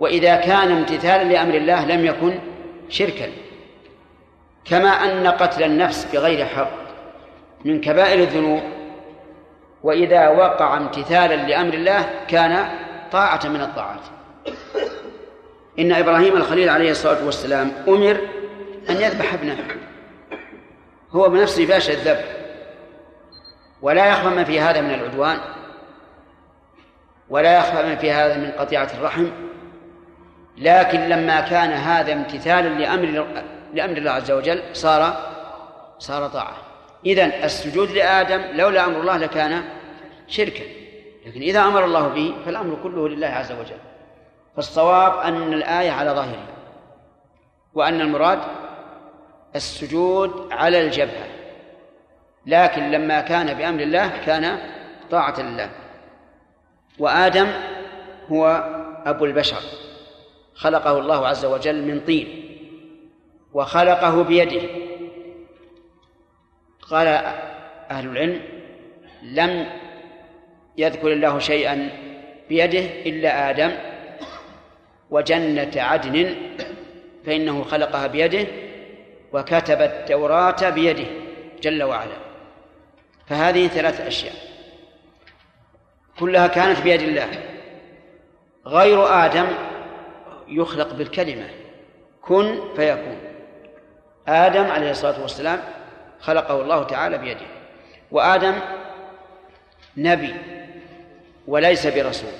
وإذا كان امتثالا لأمر الله لم يكن شركا. كما أن قتل النفس بغير حق من كبائر الذنوب وإذا وقع امتثالا لأمر الله كان طاعة من الطاعات. إن إبراهيم الخليل عليه الصلاة والسلام أمر أن يذبح ابنه. هو بنفسه باشا الذبح. ولا يخفى ما في هذا من العدوان. ولا يخفى ما في هذا من قطيعة الرحم. لكن لما كان هذا امتثالا لأمر لأمر الله عز وجل صار صار طاعة. إذن السجود لآدم لولا أمر الله لكان شركا. لكن إذا أمر الله به فالأمر كله لله عز وجل. فالصواب أن الآية على ظاهرها. وأن المراد السجود على الجبهة. لكن لما كان بأمر الله كان طاعة لله. وآدم هو أبو البشر. خلقه الله عز وجل من طين. وخلقه بيده. قال أهل العلم لم يذكر الله شيئا بيده إلا آدم وجنة عدن فإنه خلقها بيده وكتب التوراة بيده جل وعلا. فهذه ثلاث أشياء. كلها كانت بيد الله. غير آدم يخلق بالكلمة. كن فيكون. آدم عليه الصلاة والسلام خلقه الله تعالى بيده. وآدم نبي وليس برسول.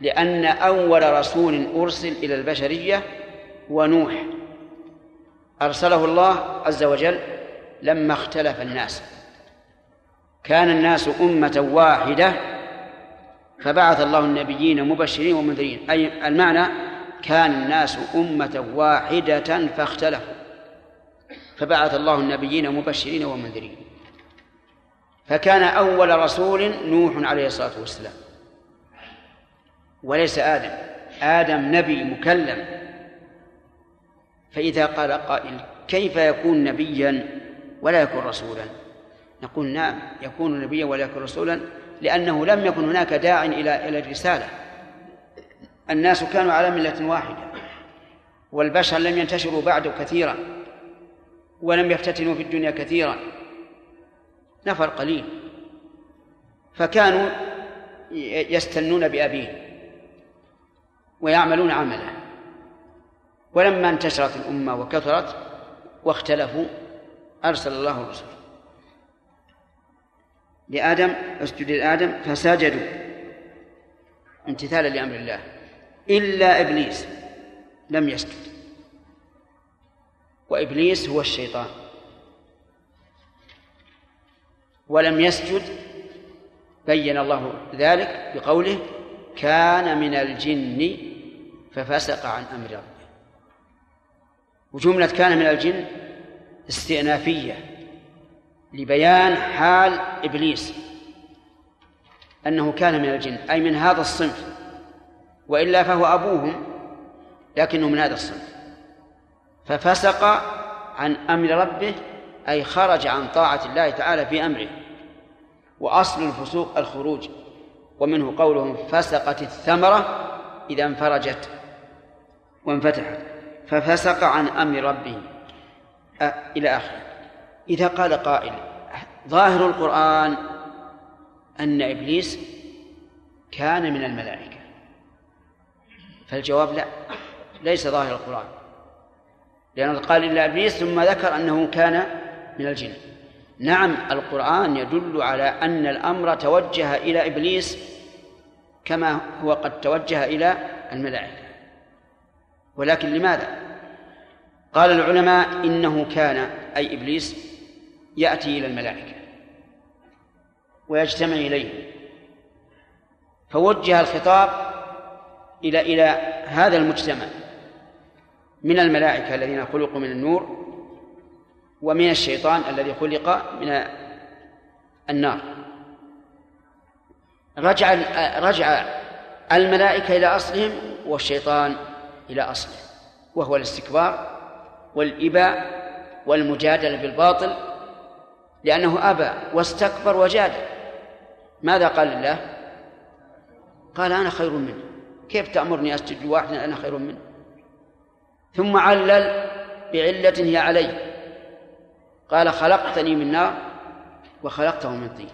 لأن أول رسول أرسل إلى البشرية هو نوح. أرسله الله عز وجل لما اختلف الناس. كان الناس أمة واحدة فبعث الله النبيين مبشرين ومنذرين. أي المعنى كان الناس أمة واحدة فاختلفوا. فبعث الله النبيين مبشرين ومنذرين. فكان أول رسول نوح عليه الصلاة والسلام. وليس آدم. آدم نبي مكلم. فإذا قال قائل كيف يكون نبيا ولا يكون رسولا؟ نقول نعم يكون نبيا ولا رسولا لأنه لم يكن هناك داع إلى إلى الرسالة. الناس كانوا على ملة واحدة والبشر لم ينتشروا بعد كثيرا ولم يفتتنوا في الدنيا كثيرا. نفر قليل. فكانوا يستنون بأبيه ويعملون عمله. ولما انتشرت الأمة وكثرت واختلفوا أرسل الله الرسل لآدم أسجد لآدم فسجدوا امتثالا لأمر الله. إلا إبليس لم يسجد. وإبليس هو الشيطان. ولم يسجد بين الله ذلك بقوله كان من الجن ففسق عن أمر ربه. وجملة كان من الجن استئنافية. لبيان حال إبليس أنه كان من الجن أي من هذا الصنف وإلا فهو أبوهم لكنه من هذا الصنف. ففسق عن أمر ربه أي خرج عن طاعة الله تعالى في أمره. وأصل الفسوق الخروج ومنه قولهم فسقت الثمرة إذا انفرجت وانفتحت. ففسق عن أمر ربه. إلى آخره. إذا قال قائل ظاهر القرآن أن إبليس كان من الملائكة. فالجواب لا ليس ظاهر القرآن. لأنه قال إلا إبليس ثم ذكر أنه كان من الجن. نعم القرآن يدل على أن الأمر توجه إلى إبليس كما هو قد توجه إلى الملائكة. ولكن لماذا؟ قال العلماء إنه كان أي إبليس يأتي إلى الملائكة ويجتمع إليه. فوجه الخطاب إلى إلى هذا المجتمع من الملائكة الذين خلقوا من النور ومن الشيطان الذي خلق من النار. رجع رجع الملائكة إلى أصلهم والشيطان إلى أصله وهو الاستكبار والإباء والمجادلة بالباطل لأنه أبى واستكبر وجادل ماذا قال الله؟ قال أنا خير منه. كيف تأمرني أسجد لواحد؟ أنا خير منه. ثم علل بعلة هي علي. قال خلقتني من نار وخلقته من طين.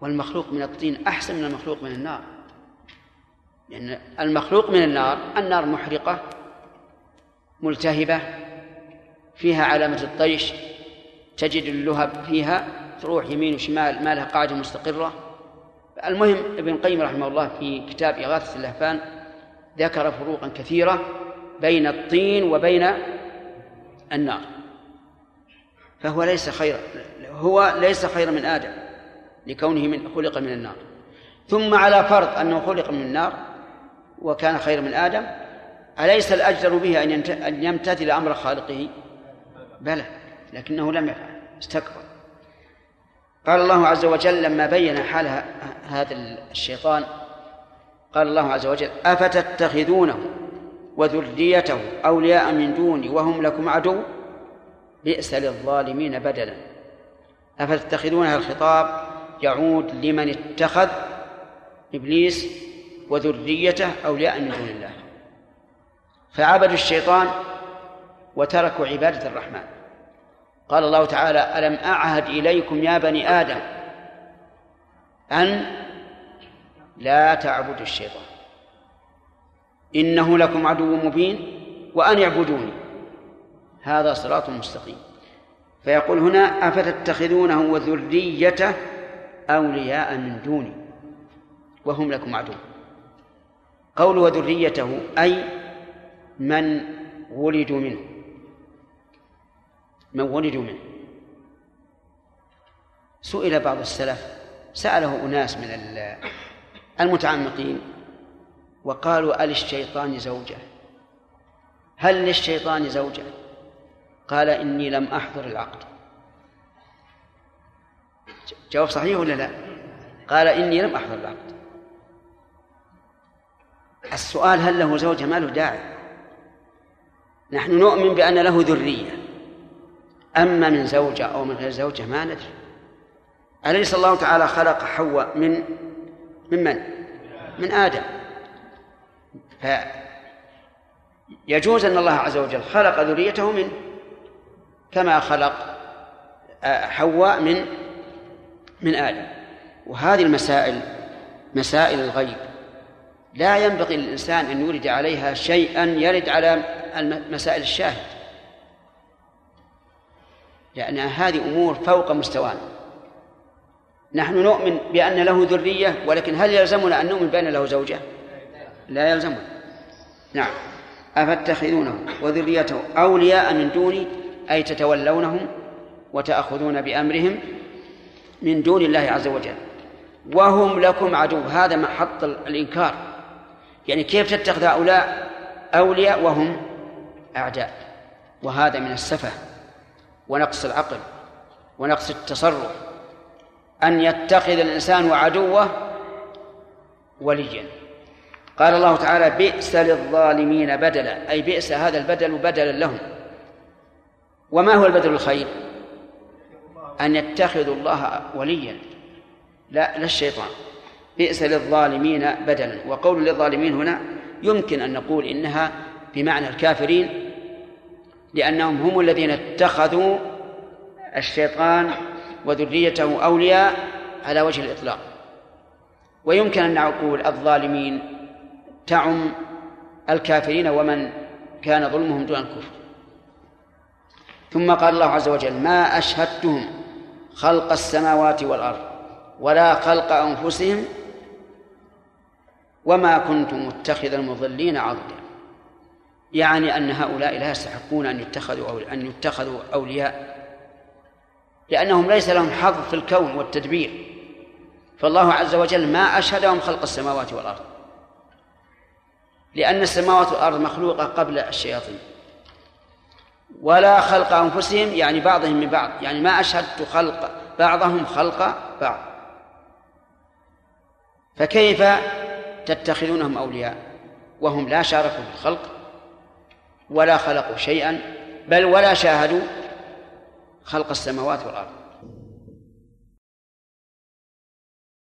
والمخلوق من الطين أحسن من المخلوق من النار. لأن المخلوق من النار النار محرقة ملتهبة فيها علامة الطيش تجد اللهب فيها تروح يمين وشمال ما لها قاعدة مستقرة. المهم ابن القيم رحمه الله في كتاب إغاثة اللهفان ذكر فروقا كثيرة بين الطين وبين النار. فهو ليس خير هو ليس خير من آدم لكونه من خلق من النار. ثم على فرض أنه خلق من النار وكان خير من آدم أليس الأجدر به أن يمتثل أمر خالقه؟ بلى. لكنه لم يفعل استكبر. قال الله عز وجل لما بين حال هذا الشيطان قال الله عز وجل أفتتخذونه وذريته أولياء من دوني وهم لكم عدو؟ بئس للظالمين بدلا. أفتتخذونها الخطاب يعود لمن اتخذ إبليس وذريته أولياء من دون الله. فعبدوا الشيطان وتركوا عبادة الرحمن. قال الله تعالى ألم أعهد إليكم يا بني آدم أن لا تعبدوا الشيطان؟ إنه لكم عدو مبين وأن يعبدوني هذا صراط مستقيم. فيقول هنا أفتتخذونه وذريته أولياء من دوني وهم لكم عدو. قول وذريته أي من ولدوا منه. من ولدوا منه. سئل بعض السلف سأله أناس من المتعمقين وقالوا أللشيطان زوجة؟ هل للشيطان زوجة؟ قال إني لم أحضر العقد. جواب صحيح ولا لا؟ قال إني لم أحضر العقد. السؤال هل له زوجة؟ ما له داعي. نحن نؤمن بأن له ذرية. أما من زوجة أو من غير زوجة ما ندري. أليس الله تعالى خلق حواء من من من؟ من آدم. فيجوز أن الله عز وجل خلق ذريته منه كما خلق آه، حواء من من آدم. وهذه المسائل مسائل الغيب. لا ينبغي للإنسان أن يورد عليها شيئا يرد على مسائل الشاهد. لأن هذه أمور فوق مستوانا. نحن نؤمن بأن له ذرية ولكن هل يلزمنا أن نؤمن بأن له زوجة؟ لا يلزمنا. نعم. أفتخذونه وذريته أولياء من دوني؟ أي تتولونهم وتأخذون بأمرهم من دون الله عز وجل. وهم لكم عدو. هذا محط الإنكار. يعني كيف تتخذ هؤلاء أولياء وهم أعداء؟ وهذا من السفة. ونقص العقل ونقص التصرف. أن يتخذ الإنسان عدوه وليا. قال الله تعالى بئس للظالمين بدلا. أي بئس هذا البدل بدلا لهم. وما هو البدل الخير؟ أن يتخذوا الله وليا. لا لا الشيطان. بئس للظالمين بدلا. وقول للظالمين هنا يمكن أن نقول إنها بمعنى الكافرين لأنهم هم الذين اتخذوا الشيطان وذريته أولياء على وجه الإطلاق. ويمكن أن نقول الظالمين تعم الكافرين ومن كان ظلمهم دون الكفر. ثم قال الله عز وجل ما أشهدتهم خلق السماوات والأرض ولا خلق أنفسهم وما كنت متخذ المضلين عضدا. يعني أن هؤلاء لا يستحقون أن يتخذوا أو أن يتخذوا أولياء. لأنهم ليس لهم حظ في الكون والتدبير. فالله عز وجل ما أشهدهم خلق السماوات والأرض. لأن السماوات والأرض مخلوقة قبل الشياطين. ولا خلق أنفسهم يعني بعضهم من بعض. يعني ما أشهدت خلق بعضهم خلق بعض. فكيف تتخذونهم أولياء؟ وهم لا شاركوا في الخلق ولا خلقوا شيئا بل ولا شاهدوا خلق السماوات والأرض.